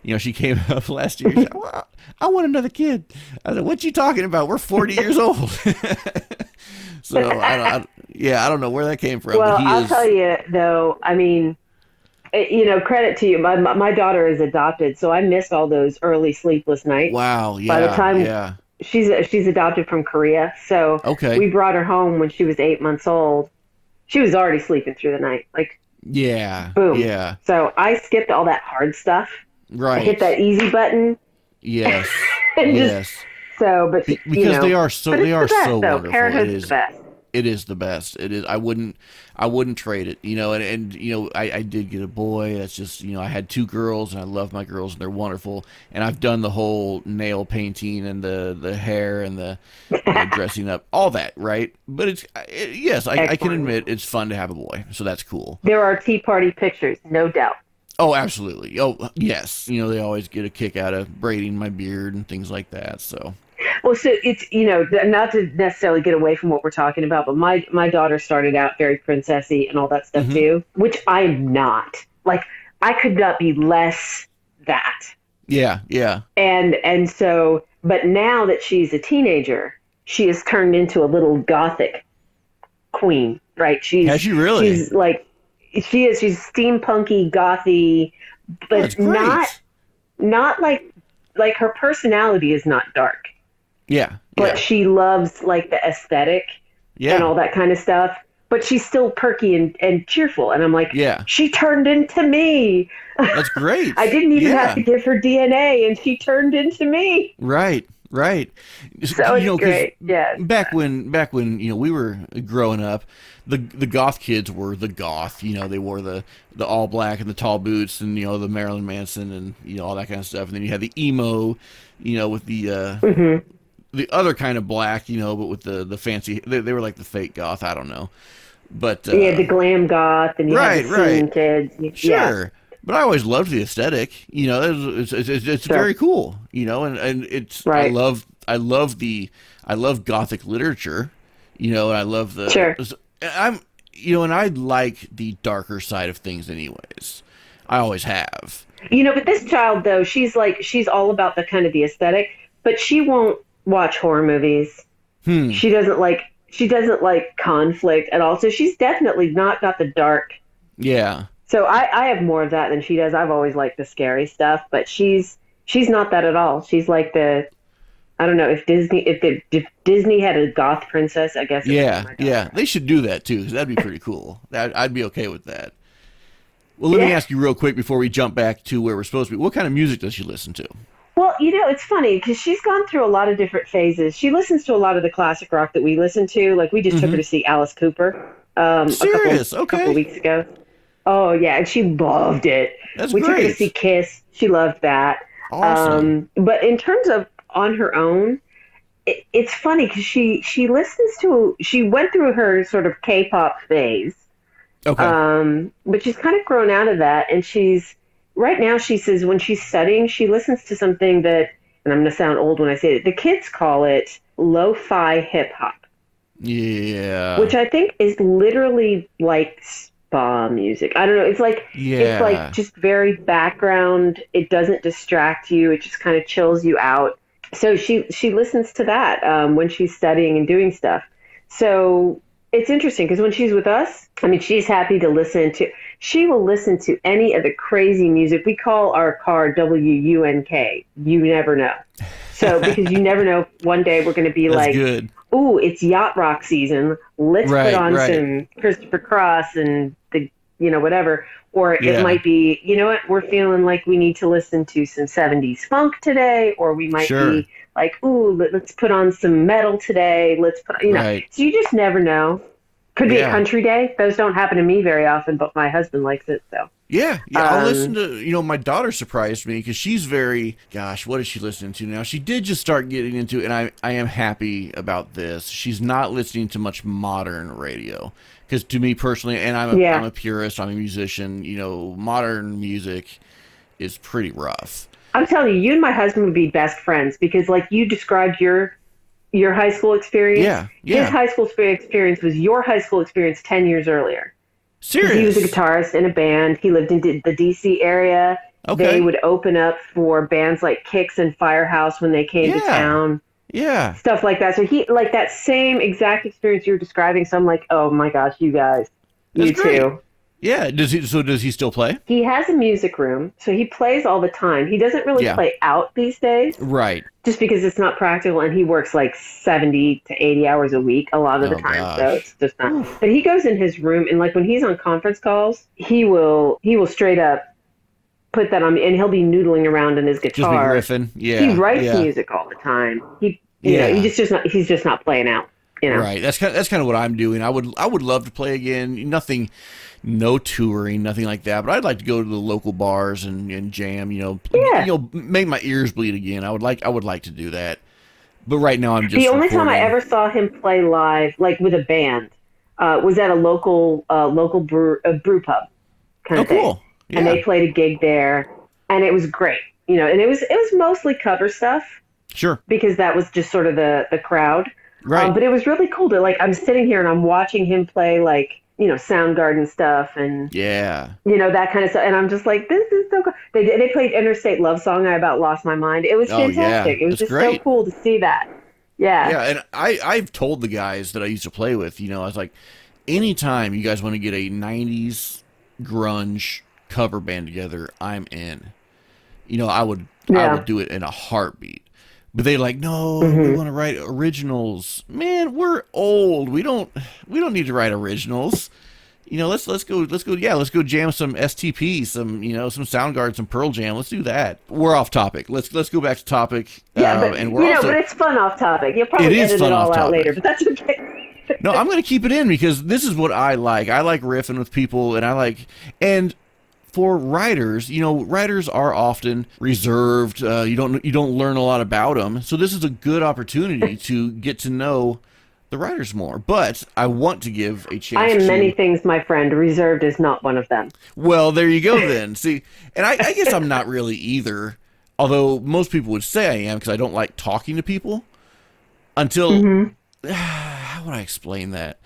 You know, she came up last year. Said, well, I want another kid. I said, "What you talking about? We're forty years old." so I don't, I, yeah, I don't know where that came from. well, I'll is, tell you though. I mean, it, you know, credit to you. My my my daughter is adopted, so I missed all those early sleepless nights. Wow. Yeah. By the time- yeah. She's she's adopted from Korea, so Okay. we brought her home when she was eight months old. She was already sleeping through the night, like yeah. Boom. Yeah. so. I skipped all that hard stuff. Right. hit that easy button. Yes. and just- yes. so, but Be- you because know, they are so they are the best, so though. wonderful. It Parenthood's is the best. it is the best. It is. I wouldn't I wouldn't trade it. You know, and, and you know I, I did get a boy. That's just you know I had two girls and I love my girls and they're wonderful. And I've done the whole nail painting and the the hair and the, the dressing up, all that, right? But it's it, yes, I, I can admit it's fun to have a boy, so that's cool. There are tea party pictures, no doubt. Oh, absolutely. Oh, yes. You know they always get a kick out of braiding my beard and things like that. So Well, so it's you know not to necessarily get away from what we're talking about, but my my daughter started out very princessy and all that stuff Mhm. too, which I'm not. Like I could not be less that. yeah, yeah. And and so, but now that she's a teenager, she has turned into a little gothic queen, right? She's Has she really? she's like she is. She's steampunky, gothy, but not not like like her personality is not dark. Yeah. But yeah. she loves like the aesthetic yeah. and all that kind of stuff. But she's still perky and, and cheerful. And I'm like, yeah. she turned into me. That's great. I didn't even yeah. have to give her DNA and she turned into me. Right. Right. So you know, great. Yeah. Back when back when, you know, we were growing up, the the goth kids were the goth. You know, they wore the the all black and the tall boots and you know the Marilyn Manson and you know all that kind of stuff. And then you had the emo, you know, with the uh, mm-hmm. the other kind of black, you know, but with the the fancy. They, they were like the fake goth. I don't know, but uh, yeah, the glam goth and you right, had the right. kids. Sure. Yeah. But I always loved the aesthetic. You know, it's it's, it's, it's Sure. very cool. You know, and, and it's I love I love the I love gothic literature. You know, and I love the Sure. I'm you know, and I like the darker side of things, anyways. I always have. You know, but this child though, she's like she's all about the kind of the aesthetic, but she won't watch horror movies. Hmm. She doesn't like she doesn't like conflict at all. So she's definitely not got the dark. Yeah. So I, I have more of that than she does. I've always liked the scary stuff, but she's she's not that at all. She's like the I don't know if Disney if, the, if Disney had a goth princess, I guess. it would be Yeah, yeah. They should do that too, that'd be pretty cool. That, I'd be okay with that. Well, let me ask you real quick before we jump back to where we're supposed to be. What kind of music does she listen to? Well, you know, it's funny because she's gone through a lot of different phases. She listens to a lot of the classic rock that we listen to. Like we just took her to see Alice Cooper um, Serious? a couple, Okay. couple weeks ago. Oh yeah, and she loved it. That's we took her to see Kiss. She loved that. Awesome. Um, but in terms of on her own, it, it's funny because she she listens to she went through her sort of K-pop phase, okay. um, but she's kind of grown out of that, and she's right now. She says when she's studying, she listens to something that, and I'm going to sound old when I say it. The kids call it lo-fi hip hop, yeah. which I think is literally like spa music. I don't know. It's like yeah. it's like just very background. It doesn't distract you. It just kind of chills you out. So she she listens to that um, when she's studying and doing stuff. So it's interesting because when she's with us, I mean, she's happy to listen to. She will listen to any of the crazy music. We call our car WUNK. You never know. So because you never know, one day we're going to be That's like, good. ooh, it's yacht rock season. Let's Right, put on right. some Christopher Cross and you know, whatever. Or Yeah. it might be, you know what, we're feeling like we need to listen to some 70s funk today. Or we might Sure. be like, ooh, let, us put on some metal today. Let's put, you know. Right. So you just never know. Could be Yeah. a country day. Those don't happen to me very often, but my husband likes it. So Yeah, yeah. I'll Um, listen to. You know, my daughter surprised me because she's very. Gosh, what is she listening to now? She did just start getting into, and I I am happy about this. She's not listening to much modern radio because to me personally, and I'm a, Yeah. am a purist. I'm a musician. You know, modern music is pretty rough. I'm telling you, you and my husband would be best friends because, like you described your your high school experience. Yeah, yeah. His high school experience was your high school experience ten years earlier. Serious. He was a guitarist in a band. He lived in the DC area. Okay. They would open up for bands like Kix and Firehouse when they came to town, Yeah. stuff like that. So he like that same exact experience you're describing. So I'm like, oh my gosh, you guys, you great. too. Yeah. Does he? So does he still play? He has a music room, so he plays all the time. He doesn't really Yeah. play out these days. Right. just because it's not practical and he works like 70 to 80 hours a week a lot of the Oh, time gosh. so it's just not but he goes in his room and like when he's on conference calls he will he will straight up put that on me, and he'll be noodling around in his guitar. Just be riffing. Yeah. he writes yeah. music all the time he you Yeah. know he just just not he's just not playing out you know Right. That's kind. Of, that's kind of what I'm doing. I would. I would love to play again. Nothing. No touring. Nothing like that. But I'd like to go to the local bars and, and jam. You know. Yeah. You know. Make my ears bleed again. I would like. I would like to do that. But right now I'm just. the only time I ever saw him play live, like with a band, uh, was at a local uh, local brew, uh, brew pub kind Oh, of cool. Yeah. and they played a gig there and it was great you know and it was it was mostly cover stuff sure. because that was just sort of the the crowd Right. um, but it was really cool to like i'm sitting here and i'm watching him play like you know soundgarden stuff and yeah. you know that kind of stuff and i'm just like this is so cool they they played interstate love song i about lost my mind it was Oh, yeah. fantastic it was That's just so cool to see that yeah Yeah. And I. I've told the guys that I used to play with. You know. I was like, anytime you guys want to get a '90s grunge cover band together, I'm in. You know, I would yeah. I would do it in a heartbeat. But they like, no, mm-hmm. we want to write originals. Man, we're old. We don't we don't need to write originals. You know, let's let's go let's go yeah, let's go jam some STP, some you know, some Soundgarden, some Pearl Jam. Let's do that. We're off topic. Let's let's go back to topic. Yeah, uh, but, and we're you know, but it's fun off topic. You'll probably edit it all out later, but that's okay. no, I'm going to keep it in because this is what I like. I like riffing with people, and I like and for writers, you know, writers are often reserved. Uh, you don't you don't learn a lot about them, so this is a good opportunity to get to know the writers more. But I want to give a chance. I am to... many things, my friend. Reserved is not one of them. Well, there you go then. See, and I, I guess I'm not really either. Although most people would say I am because I don't like talking to people. Until mm-hmm. how would I explain that?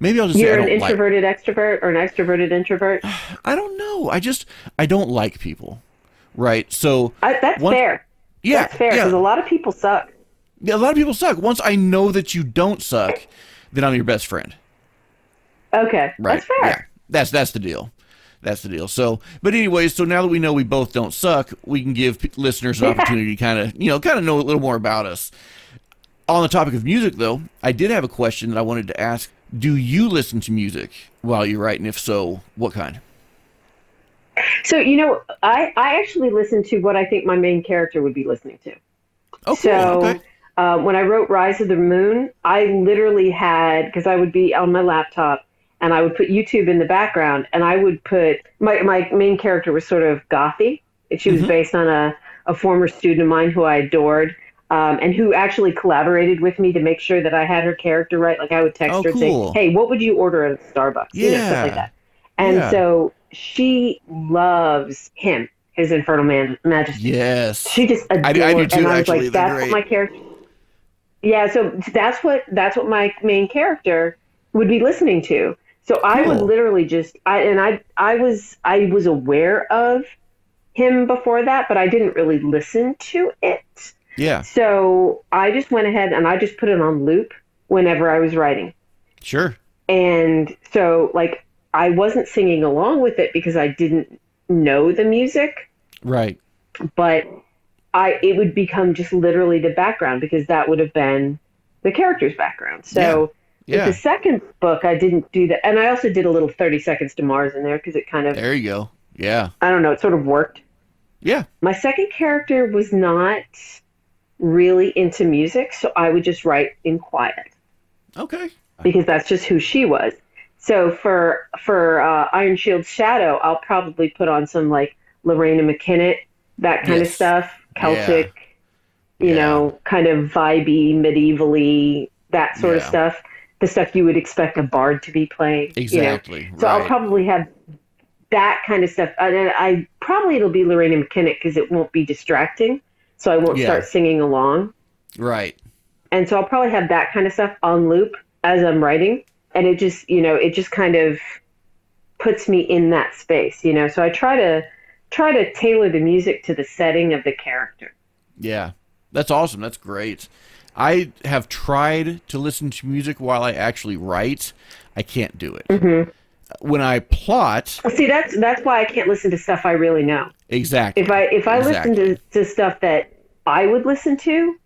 Maybe I'll just You're an introverted like... extrovert or an extroverted introvert. I don't know. I just I don't like people. Right. So I, that's one... fair. Yeah, that's fair because yeah. a lot of people suck. Yeah, a lot of people suck. Once I know that you don't suck, then I'm your best friend. Okay, right. that's fair. Yeah, that's that's the deal. That's the deal. So, but anyways, so now that we know we both don't suck, we can give p- listeners an opportunity to kind of, you know, kind of know a little more about us. On the topic of music, though, I did have a question that I wanted to ask do you listen to music while you're writing? If so, what kind? So, you know, I, I actually listen to what I think my main character would be listening to. Oh, so, okay. uh, when I wrote Rise of the Moon, I literally had, because I would be on my laptop and I would put YouTube in the background and I would put, my, my main character was sort of gothy. She was mm-hmm. based on a, a former student of mine who I adored um, and who actually collaborated with me to make sure that I had her character right. Like I would text oh, her cool. and say, "Hey, what would you order at Starbucks?" Yeah. You know, stuff like that. And yeah. so she loves him, his Infernal Man- Majesty. Yes, she just adored. I, I do too. And I was actually, like, "That's great. what my character." Yeah, so that's what that's what my main character would be listening to. So cool. I would literally just I and I I was I was aware of him before that, but I didn't really listen to it. Yeah. So I just went ahead and I just put it on loop whenever I was writing. Sure. And so, like, I wasn't singing along with it because I didn't know the music. Right. But I it would become just literally the background because that would have been the character's background. So yeah. yeah. the second book, I didn't do that, and I also did a little Thirty Seconds to Mars in there because it kind of there you go. Yeah. I don't know. It sort of worked. Yeah. My second character was not really into music, so I would just write in quiet. Okay. Because that's just who she was. So for for uh, Iron Shield Shadow, I'll probably put on some like Loreena McKennitt, that kind yes. of stuff, Celtic, yeah. you yeah. know, kind of vibey, medievally, that sort yeah. of stuff. The stuff you would expect a bard to be playing. Exactly. You know? So right. I'll probably have that kind of stuff. I, I probably it'll be Loreena McKennitt because it won't be distracting so I won't yeah. start singing along. Right. And so I'll probably have that kind of stuff on loop as I'm writing. And it just, you know, it just kind of puts me in that space, you know. So I try to try to tailor the music to the setting of the character. Yeah. That's awesome. That's great. I have tried to listen to music while I actually write. I can't do it. Mm-hmm. When I plot, see that's that's why I can't listen to stuff I really know. Exactly. If I if I exactly. listen to, to stuff that I would listen to,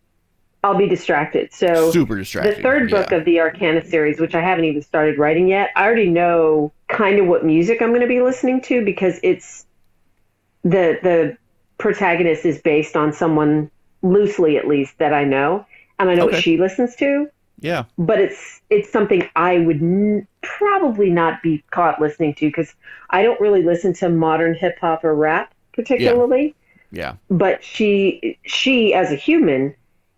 I'll be distracted. So super distracted. The third book yeah. of the Arcana series, which I haven't even started writing yet, I already know kind of what music I'm going to be listening to because it's the the protagonist is based on someone loosely at least that I know, and I know okay. what she listens to. Yeah. But it's it's something I would n- probably not be caught listening to because I don't really listen to modern hip hop or rap particularly. Yeah. yeah. But she she as a human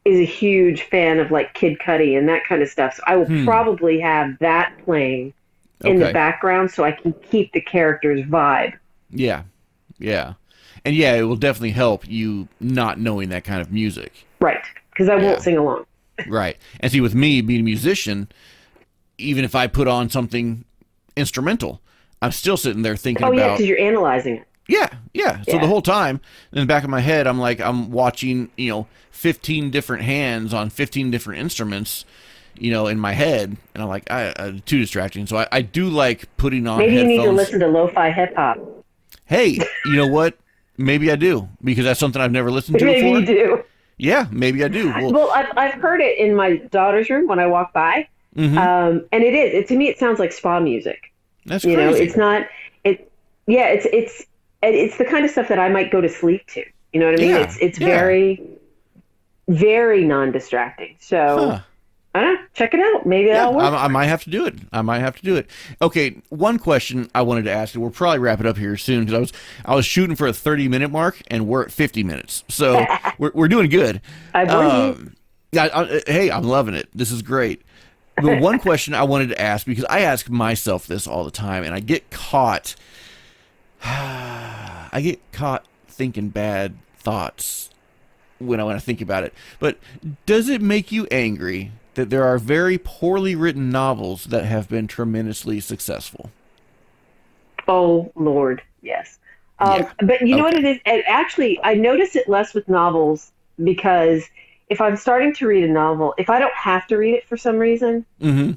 is a huge fan of like Kid Cudi and that kind of stuff. So I will hmm. probably have that playing in okay. the background so I can keep the character's vibe. Yeah. Yeah. And yeah, it will definitely help you not knowing that kind of music. Right. Because I yeah. won't sing along. Right. And see, with me being a musician, even if I put on something instrumental, I'm still sitting there thinking oh, about. Oh, yeah, because you're analyzing it. Yeah, yeah. So the whole time in the back of my head, I'm like, I'm watching, you know, 15 different hands on 15 different instruments, you know, in my head, and I'm like, I, uh, too distracting. So I, I do like putting on. Maybe you need to listen to lo-fi hip hop. Hey, you know what? Maybe I do because that's something I've never listened to Maybe before. you do. Yeah, maybe I do. Well, Well, I've, I've heard it in my daughter's room when I walk by, mhm, um, and it is. It, to me, it sounds like spa music. that's You crazy. know, it's not. It. Yeah, it's it's it's the kind of stuff that I might go to sleep to. You know what I mean? Yeah, It's it's yeah. very, very non-distracting. So Huh. I. Check it out. Maybe Yeah, that'll work. I, I might have to do it. I might have to do it. Okay, one question I wanted to ask, and we'll probably wrap it up here soon because I was I was shooting for a thirty minute mark, and we're at fifty minutes, so we're we're doing good. I. Um, yeah, I, hey, I'm loving it. This is great. But one question I wanted to ask because I ask myself this all the time, and I get caught. I get caught thinking bad thoughts when I want to think about it. But does it make you angry that there are very poorly written novels that have been tremendously successful? Oh Lord, yes. Um, Yeah. But you know what it is? And actually, I notice it less with novels because if I'm starting to read a novel, if I don't have to read it for some reason, Mm-hmm.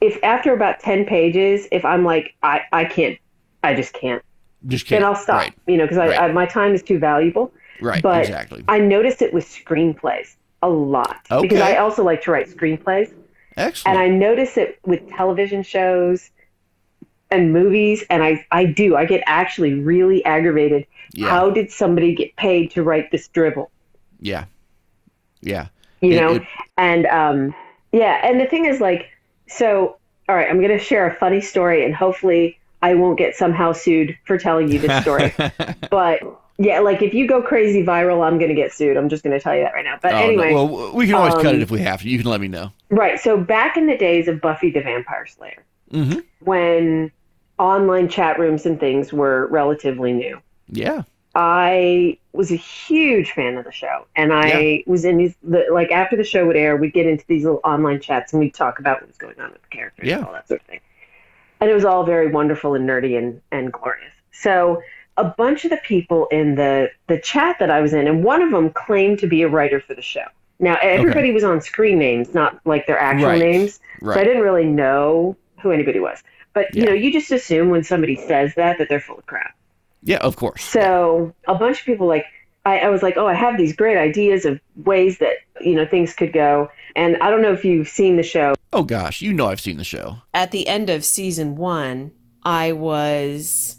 if after about ten pages, if I'm like, I, I can't, I just can't, Just kidding. then I'll stop. Right. You know, because Right. My time is too valuable. Right. But exactly. I notice it with screenplays a lot because I also like to write screenplays. Excellent. and I notice it with television shows and movies, and I, I do. I get actually really aggravated. yeah. How did somebody get paid to write this dribble? yeah. Yeah. You It- know? it- and um, yeah, and the thing is, like, so, all right, I'm going to share a funny story, and hopefully I won't get somehow sued for telling you this story. but yeah, like, if you go crazy viral, I'm going to get sued. I'm just going to tell you that right now. But Oh, no. anyway, well, we can always cut it um, if we have to. You can let me know. right. So back in the days of Buffy the Vampire Slayer, Mm-hmm. when online chat rooms and things were relatively new. Yeah. I was a huge fan of the show, and I was in these the, like after the show would air, we'd get into these little online chats and we'd talk about what was going on with the characters Yeah. and all that sort of thing. And it was all very wonderful and nerdy and, and glorious. So a bunch of the people in the the chat that I was in, and one of them claimed to be a writer for the show. Now everybody was on screen names, not like their actual Right. names. So I didn't really know who anybody was. But you know, you just assume when somebody says that that they're full of crap. Yeah. Of course. So a bunch of people like I, I was like, oh, I have these great ideas of ways that you know things could go. And I don't know if you've seen the show. Oh gosh, you know I've seen the show. at the end of season one, I was,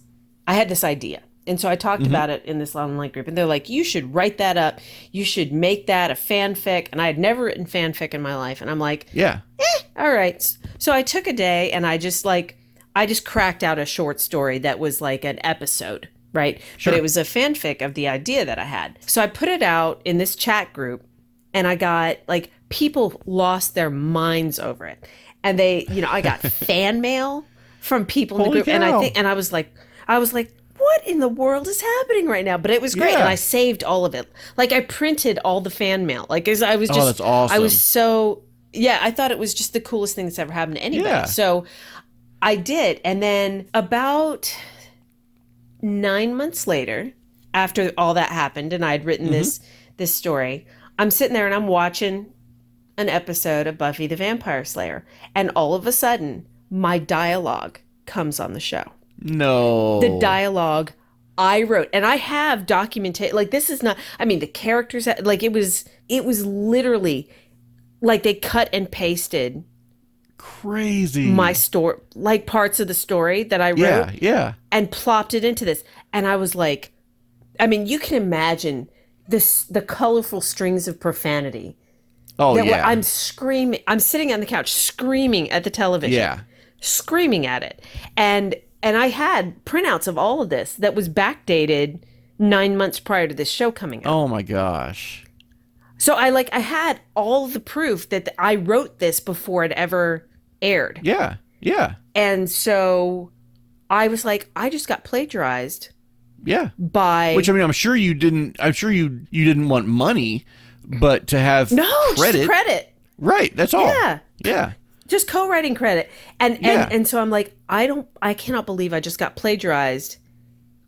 I had this idea. And so I talked mm-hmm. about it in this online group, and they're like, you should write that up. You should make that a fanfic. And I had never written fanfic in my life. And I'm like, Yeah. Eh, all right. So I took a day and I just like, I just cracked out a short story that was like an episode, right? Sure. But it was a fanfic of the idea that I had. So I put it out in this chat group and I got like people lost their minds over it. And they, you know, I got fan mail from people in the Holy group and I think and I was like I was like what in the world is happening right now? But it was great, Yeah. and I saved all of it. Like I printed all the fan mail. Like I was just, oh, just, that's awesome. I was so yeah. I thought it was just the coolest thing that's ever happened to anybody. Yeah. So I did, and then about nine months later, after all that happened, and I had written mm-hmm. this this story, I'm sitting there and I'm watching an episode of Buffy the Vampire Slayer, and all of a sudden, my dialogue comes on the show No. the dialogue I wrote, and I have documented. Like this is not. I mean, the characters. Like it was. It was literally like they cut and pasted Crazy. my story, like parts of the story that I wrote, Yeah. Yeah. and plopped it into this. And I was like, I mean, you can imagine this the colorful strings of profanity. Oh that were- yeah. I'm screaming. I'm sitting on the couch screaming at the television yeah. screaming at it. And and I had printouts of all of this that was backdated nine months prior to this show coming out. Oh my gosh. So I like I had all the proof that I wrote this before it ever aired. Yeah. Yeah. And so I was like, I just got plagiarized Yeah. by Which I mean, I'm sure you didn't. I'm sure you you didn't want money, but to have no credit. credit. right. That's all. Yeah. Yeah. Just co-writing credit. And Yeah. and and so I'm like, I don't I cannot believe I just got plagiarized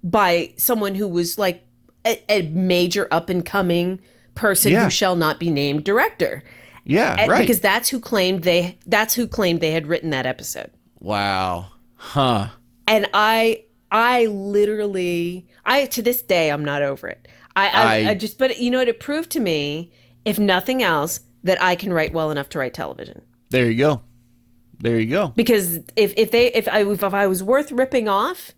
by someone who was like a, a major up and coming person Yeah. who shall not be named director. Yeah, And- right. Because that's who claimed they that's who claimed they had written that episode. wow. Huh. And I I literally I to this day I'm not over it. I I, I- I just but you know what it proved to me, if nothing else, that I can write well enough to write television. There you go. There you go. Because if if they if I if I was worth ripping off,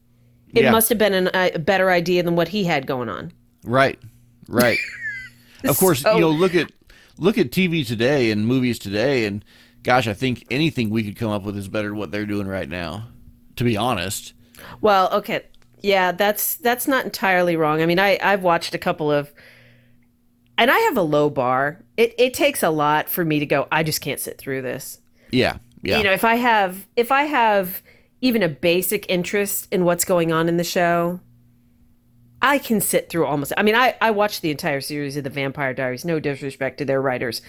it Yeah. must have been an, a better idea than what he had going on. Right. Right. of course, So- you know, look at look at TV today and movies today and gosh, I think anything we could come up with is better than what they're doing right now. To be honest. Well, okay. Yeah, that's that's not entirely wrong. I mean, I I've watched a couple of and I have a low bar. It it takes a lot for me to go, I just can't sit through this. Yeah. Yeah. You know, if I have if I have even a basic interest in what's going on in the show, I can sit through almost I mean, I I watched the entire series of the Vampire Diaries, no disrespect to their writers,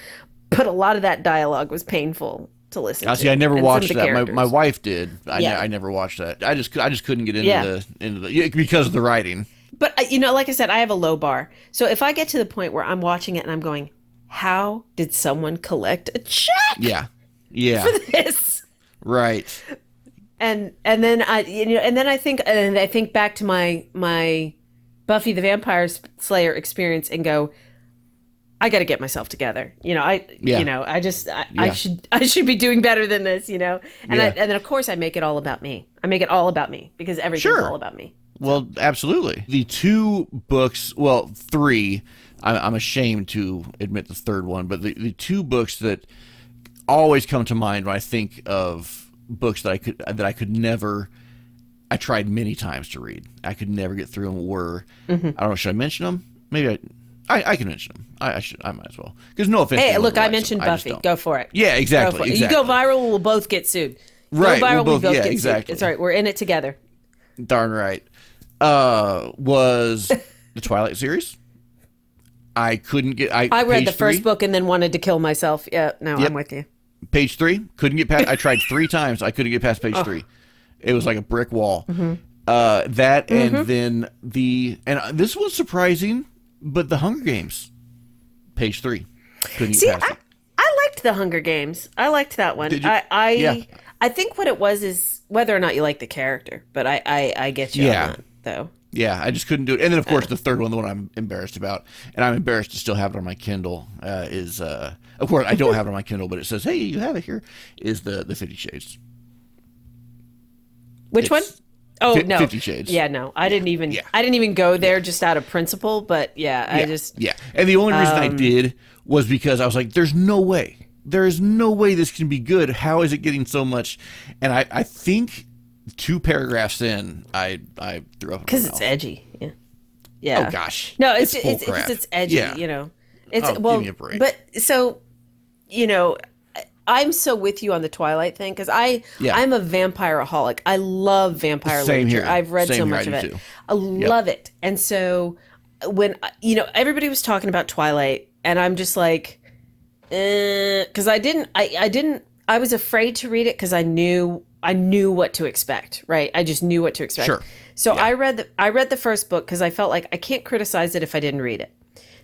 but a lot of that dialogue was painful to listen I to. see. I never and some of watched that. My, characters. my wife did. I, Yeah. ne- I never watched that. I just I just couldn't get into Yeah. the into the because of the writing. But uh, you know, like I said, I have a low bar. So if I get to the point where I'm watching it and I'm going, "How did someone collect a check Yeah. Yeah. for this?" right. And and then I you know, and then I think and I think back to my my Buffy the Vampire Slayer experience and go, I got to get myself together. You know, I Yeah. you know, I just I, I should I should be doing better than this. You know, and I, and then of course I make it all about me. I make it all about me because everything's Sure. all about me. Well, absolutely. The two books, well, three. I'm, I'm ashamed to admit the third one, but the, the two books that always come to mind when I think of books that I could that I could never. I tried many times to read. I could never get through them. Were Mm-hmm. I don't know. Should I mention them? Maybe I. I, I can mention them. I, I should. I might as well. Because no offense. Hey, look, I mentioned them, Buffy. don't. Go for it. Yeah, exactly. it. exactly. You go viral, we'll both get sued. Right, Go viral, we'll both- we both yeah, get exactly. sued. It's all right. We're in it together. Darn right. Uh, was the Twilight series? I couldn't get. I I read the first three, book and then wanted to kill myself. Yeah, no, Yep. I'm with you. Page three couldn't get past. I tried three times. I couldn't get past page three. It was like a brick wall. Mm-hmm. Uh, that and then the and uh, this was surprising, but the Hunger Games, page three, couldn't See, get past I, it. I liked the Hunger Games. I liked that one. I I, Yeah. I think what it was is whether or not you like the character, but I I, I get you Yeah. on that though. Yeah, I just couldn't do it. And then, of course, the third one, the one I'm embarrassed about, and I'm embarrassed to still have it on my Kindle, uh, is, uh, of course, I don't have it on my Kindle, but it says, hey, you have it here, is the, the Fifty Shades. Which one? It's Oh Fi- no, Fifty Shades. Yeah, no, I didn't even. Yeah. I didn't even go there just out of principle. But yeah, I Yeah, just yeah. And the only reason I Um, did was because I was like, there's no way. There is no way this can be good. How is it getting so much? And I, I think two paragraphs in, I, I threw up. because it's edgy. Yeah. Yeah. Oh, gosh. No, it's It's it's it's, it's edgy. Yeah. You know, it's Oh, give well, me a break. but so you know, I'm so with you on the Twilight thing because I Yeah. I'm a vampireaholic. I love vampire Same literature. here. I've read Same so much of it. too. I love it, and so when you know everybody was talking about Twilight, and I'm just like, eh, because I didn't, I I didn't, I was afraid to read it because I knew I knew what to expect. Right, I just knew what to expect. Sure. So I read the I read the first book because I felt like I can't criticize it if I didn't read it.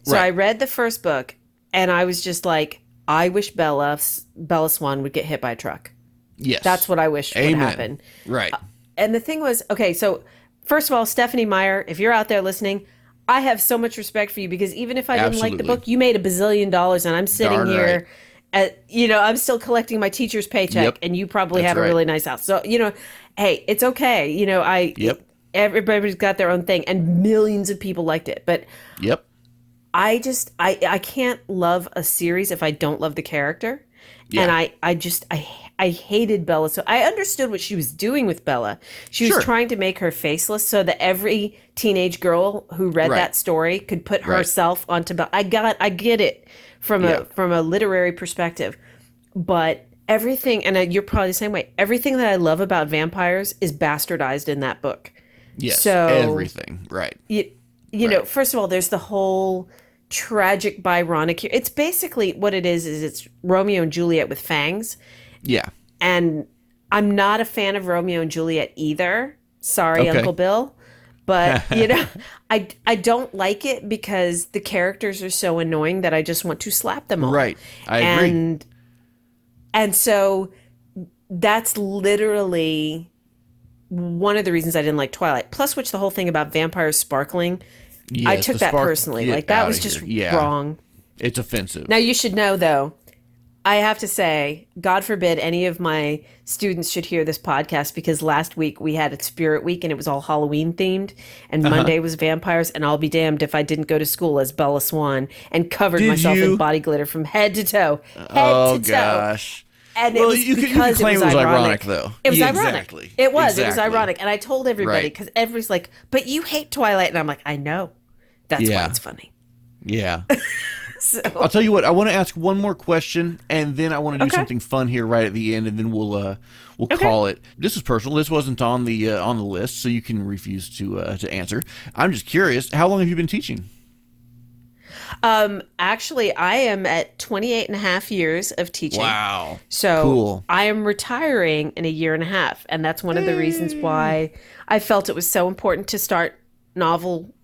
So Right. I read the first book and I was just like, I wish Bella Bella Swan would get hit by a truck. Yes. That's what I wish would happen. Right. Uh, and the thing was, okay, so first of all, Stephenie Meyer, if you're out there listening, I have so much respect for you because even if I didn't like the book, you made a bazillion dollars and I'm sitting Darn here right. at you know, I'm still collecting my teacher's paycheck Yep. and you probably That's have a really nice house. So, you know, hey, it's okay. You know, I Yep. everybody's got their own thing and millions of people liked it. But Yep. I just I I can't love a series if I don't love the character. Yeah. And I I just I I hated Bella. So I understood what she was doing with Bella. She was Sure. trying to make her faceless so that every teenage girl who read Right. that story could put Right. herself onto Bella. I got I get it from Yeah. a from a literary perspective. But everything and uh, you're probably the same way. Everything that I love about vampires is bastardized in that book Yes. So- everything. Right. you, you know first of all there's the whole tragic byronic hero it's basically what it is is it's romeo and juliet with fangs Yeah. and i'm not a fan of romeo and juliet either sorry Okay. uncle bill but you know, I I don't like it because the characters are so annoying that I just want to slap them all. Right. I agree. And and so that's literally one of the reasons I didn't like Twilight. Plus, which the whole thing about vampires sparkling, I took that spark- personally. Like that was just. Yeah. wrong. It's offensive. Now you should know though, I have to say, God forbid any of my students should hear this podcast because last week we had a spirit week and it was all Halloween themed and Uh-huh. Monday was vampires and I'll be damned if I didn't go to school as Bella Swan and covered Did myself you? in body glitter from head to toe. Head oh to toe. gosh. And Well, it was you could- you could claim it was, ironic. though. It was Yeah, ironic. exactly. It was. It was ironic. And I told everybody Right. because everybody's like, "But you hate Twilight," and I'm like, "I know. That's Yeah. why it's funny." Yeah. So I'll tell you what. I want to ask one more question, and then I want to do Okay. something fun here right at the end, and then we'll uh, we'll Okay. call it. This is personal. This wasn't on the uh, on the list, so you can refuse to uh, to answer. I'm just curious. How long have you been teaching? Um, actually, I am at 28 and a half years of teaching. Wow. So Cool. I am retiring in a year and a half. And that's one of the reasons why I felt it was so important to start novel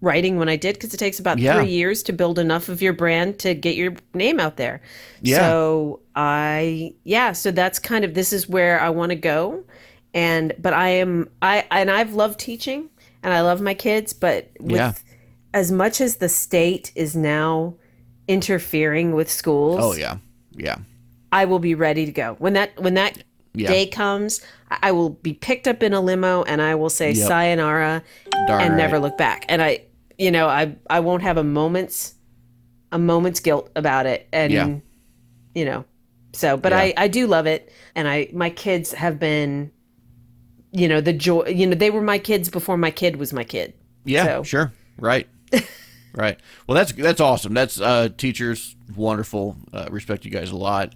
writing when I did, because it takes about Yeah. three years to build enough of your brand to get your name out there. Yeah. So I, yeah, so that's kind of, this is where I want to go. And, but I am, I, and I've loved teaching and I love my kids, but with, Yeah. as much as the state is now interfering with schools, Oh yeah. Yeah. I will be ready to go. When that when that Yeah. day comes, I will be picked up in a limo and I will say Yep. sayonara Darn and right. never look back. And I you know, I I won't have a moment's a moment's guilt about it. And Yeah. you know. So, but Yeah. I I do love it and I my kids have been you know, the joy, you know, they were my kids before my kid was my kid. Yeah, So- sure. Right. right. Well, that's that's awesome. That's uh teachers wonderful. Uh, respect you guys a lot.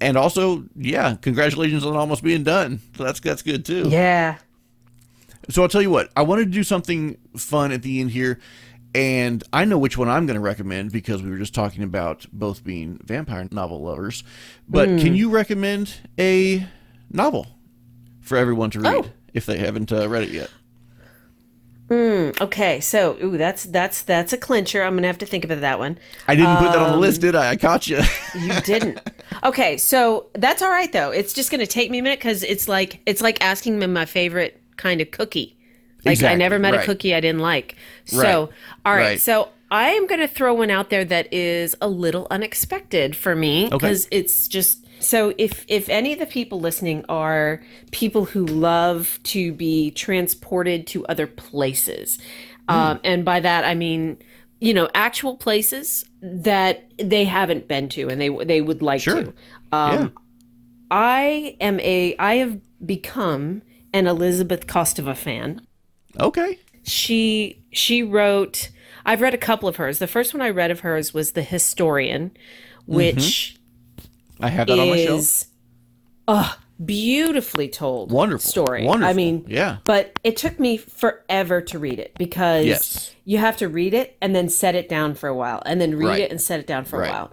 And also, yeah, congratulations on almost being done. So that's that's good too. Yeah. So I'll tell you what, I wanted to do something fun at the end here, and I know which one I'm going to recommend because we were just talking about both being vampire novel lovers. But Hmm. can you recommend a novel for everyone to read Oh. if they haven't uh, read it yet? Okay, so ooh, that's that's that's a clincher. I'm gonna have to think about that one. I didn't put that on the Um, list, did I? I caught you. You didn't. Okay, so that's all right though. It's just gonna take me a minute because it's like it's like asking me my favorite kind of cookie. Like I never met right. a cookie I didn't like. So Right, all right, right. so I am gonna throw one out there that is a little unexpected for me because it's just so if if any of the people listening are people who love to be transported to other places, Hmm. um, and by that I mean you know actual places that they haven't been to and they they would like Sure. to. Um, I am a I have become an Elizabeth Kostova fan okay. she she wrote i've read a couple of hers the first one i read of hers was the historian which mm-hmm. I have that on my shelf. is beautifully told Wonderful. story Wonderful. i mean yeah. but it took me forever to read it because Yes. you have to read it and then set it down for a while and then read Right. it and set it down for Right. a while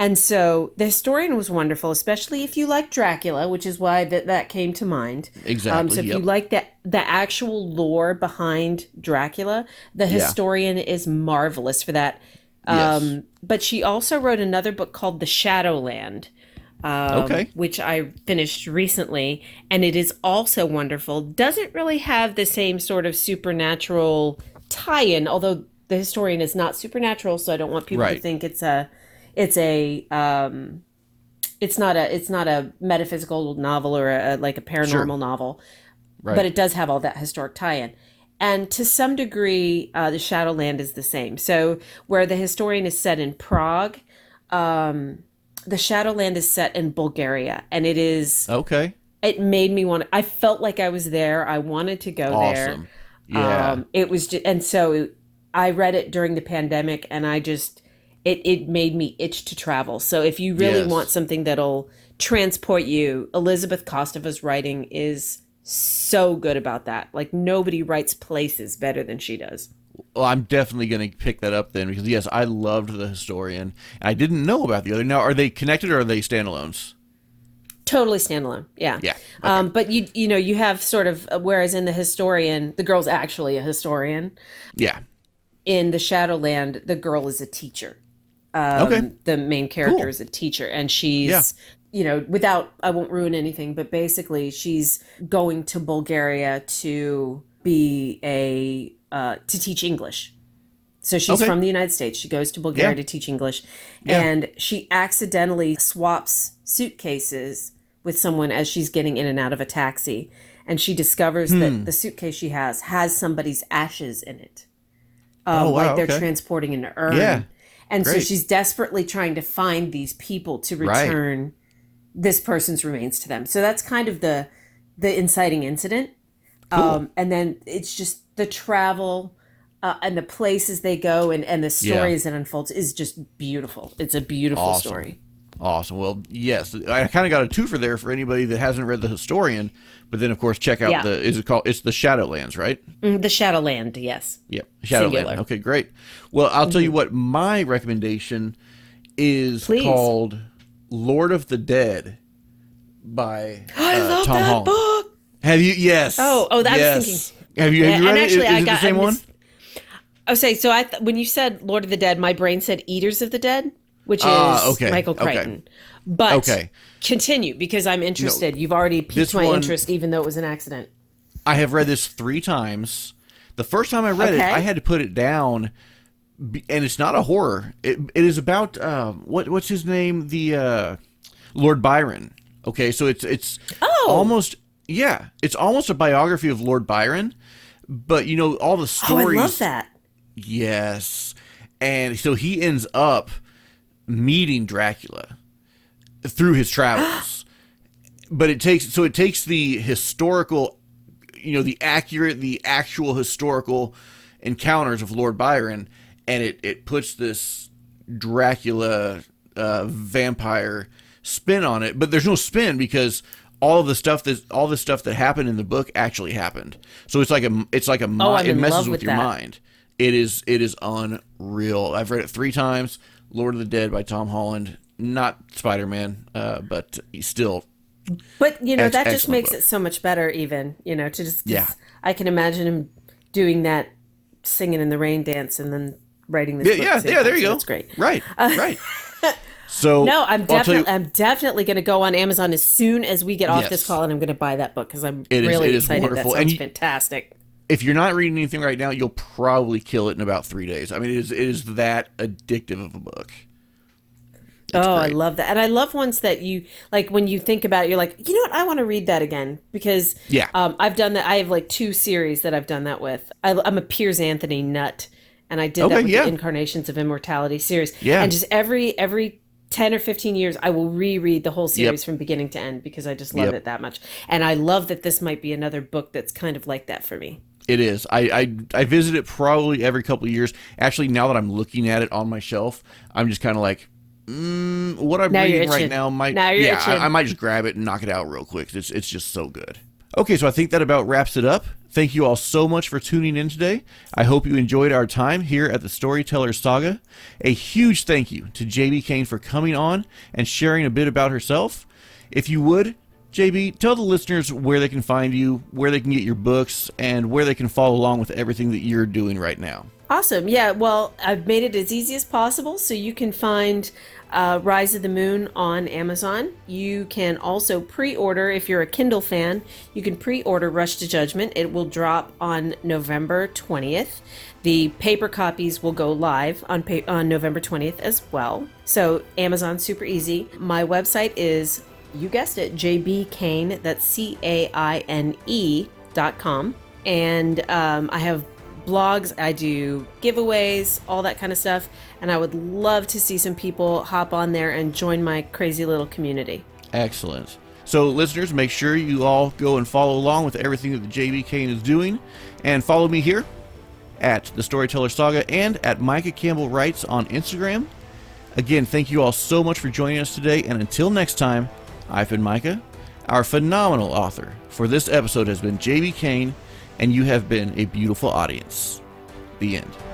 and so the historian was wonderful especially if you like dracula which is why that, that came to mind Exactly. um, so if yep. you like the the actual lore behind Dracula, the historian is marvelous for that. Um, Yes. But she also wrote another book called The Shadowland, um, Okay. which I finished recently, and it is also wonderful. Doesn't really have the same sort of supernatural tie-in, although the historian is not supernatural, so I don't want people to think it's a it's a um, it's not a it's not a metaphysical novel or a, like a paranormal Sure. novel right. but it does have all that historic tie-in and to some degree uh, the shadowland is the same so where the historian is set in prague um, the shadowland is set in bulgaria and it is okay. it made me want i felt like i was there i wanted to go there Awesome. Yeah. um, it was just, and so I read it during the pandemic, and I just it it made me itch to travel. So if you really Yes. want something that'll transport you, Elizabeth Kostova's writing is so good about that. Like nobody writes places better than she does. Well, I'm definitely going to pick that up then because yes, I loved the historian. I didn't know about the other. Now, are they connected or are they standalones? Totally standalone. Yeah. Yeah. Okay. Um, but you you know you have sort of uh, whereas in the historian the girl's actually a historian. Yeah. In the Shadowland, the girl is a teacher. Um, Okay. The main character Cool. is a teacher, and she's Yeah. you know without I won't ruin anything, but basically she's going to Bulgaria to be a uh, to teach English. So she's Okay. from the United States. She goes to Bulgaria Yeah. to teach English, Yeah. and she accidentally swaps suitcases with someone as she's getting in and out of a taxi, and she discovers Hmm. that the suitcase she has has somebody's ashes in it. Um, Oh, wow, like they're okay. transporting an urn. Yeah. And so she's desperately trying to find these people to Right. return this person's remains to them. So that's kind of the the inciting incident. Um, and then it's just the travel uh, and the places they go and, and the Yeah. stories that unfolds is just beautiful. It's a beautiful Awesome. story. Awesome. Well, yes, I kind of got a twofer there for anybody that hasn't read the historian, but then of course check out Yeah. the is it called it's the Shadowlands, right? Mm, the Shadowland, yes. Yep. Singular. Shadowland. Okay, great. Well, I'll tell you what my recommendation is Please. called Lord of the Dead by I uh, love Tom that Holland. book. Have you? Yes. Oh, oh, that- I was yes. thinking- Have you? Have you and read actually, it? Is, I is got it the same I one? missed- I was saying, so I th- when you said Lord of the Dead, my brain said Eaters of the Dead, which is Ah, okay, Michael okay. Crichton. But Okay. continue because I'm interested. You've already piqued my one- interest, even though it was an accident. I have read this three times. The first time I read it, I had to put it down, and it's not a horror. It, it is about um, what what's his name, the uh, Lord Byron. Okay, so it's it's Oh. almost yeah, it's almost a biography of Lord Byron, but you know all the stories. Oh, stories. I love that. Yes. And so he ends up meeting Dracula through his travels. but it takes so it takes the historical you know, the accurate, the actual historical encounters of Lord Byron and it it puts this Dracula uh, vampire spin on it, but there's no spin because all of the stuff that all the stuff that happened in the book actually happened. So it's like a it's like a Oh, I'm it messes with, with your mind. It is it is unreal. I've read it three times. Lord of the Dead by Tom Holland, not Spider Man, uh, but still But you know Ex- that just makes book. it so much better. Even you know to just Yeah. I can imagine him doing that, singing in the rain dance, and then writing this. yeah yeah yeah. There you so go. That's great. Right right. So No, I'm definitely I'm definitely going to go on Amazon as soon as we get off Yes. this call, and I'm going to buy that book because I'm It is- really it is excited. wonderful. That And you- fantastic. If you're not reading anything right now, you'll probably kill it in about three days. I mean, it is it is that addictive of a book. Oh, I love that. And I love ones that you like when you think about it, you're like, you know what, I want to read that again because Yeah. um, I've done that. I have like two series that I've done that with. I, I'm a Piers Anthony nut, and I did Okay, that with yeah. the Incarnations of Immortality series. Yeah. and just every every ten or fifteen years, I will reread the whole series from beginning to end because I just love Yep. it that much. And I love that this might be another book that's kind of like that for me. It is. I, I I visit it probably every couple of years. Actually, now that I'm looking at it on my shelf, I'm just kind of like, mm, what I'm Now reading right now might. Now you're yeah. I, I might just grab it and knock it out real quick. It's it's just so good. Okay, so I think that about wraps it up. Thank you all so much for tuning in today. I hope you enjoyed our time here at the Storyteller Saga. A huge thank you to JB Caine for coming on and sharing a bit about herself. If you would, JB, tell the listeners where they can find you, where they can get your books, and where they can follow along with everything that you're doing right now. Awesome. Yeah. Well, I've made it as easy as possible. So you can find uh, Rise of the Moon on Amazon. You can also pre order, if you're a Kindle fan, you can pre order Rush to Judgment. It will drop on November 20th. The paper copies will go live on, pa- on November 20th as well. So Amazon's super easy. My website is, you guessed it, JB Caine. That's C A I N E dot com. And um, I have blogs, I do giveaways, all that kind of stuff. And I would love to see some people hop on there and join my crazy little community. Excellent. So, listeners, make sure you all go and follow along with everything that the JB Caine is doing, and follow me here at the Storyteller Saga and at Micah Campbell Writes on Instagram. Again, thank you all so much for joining us today, and until next time, I've been Micah. Our phenomenal author for this episode has been JB Caine, and you have been a beautiful audience. The end.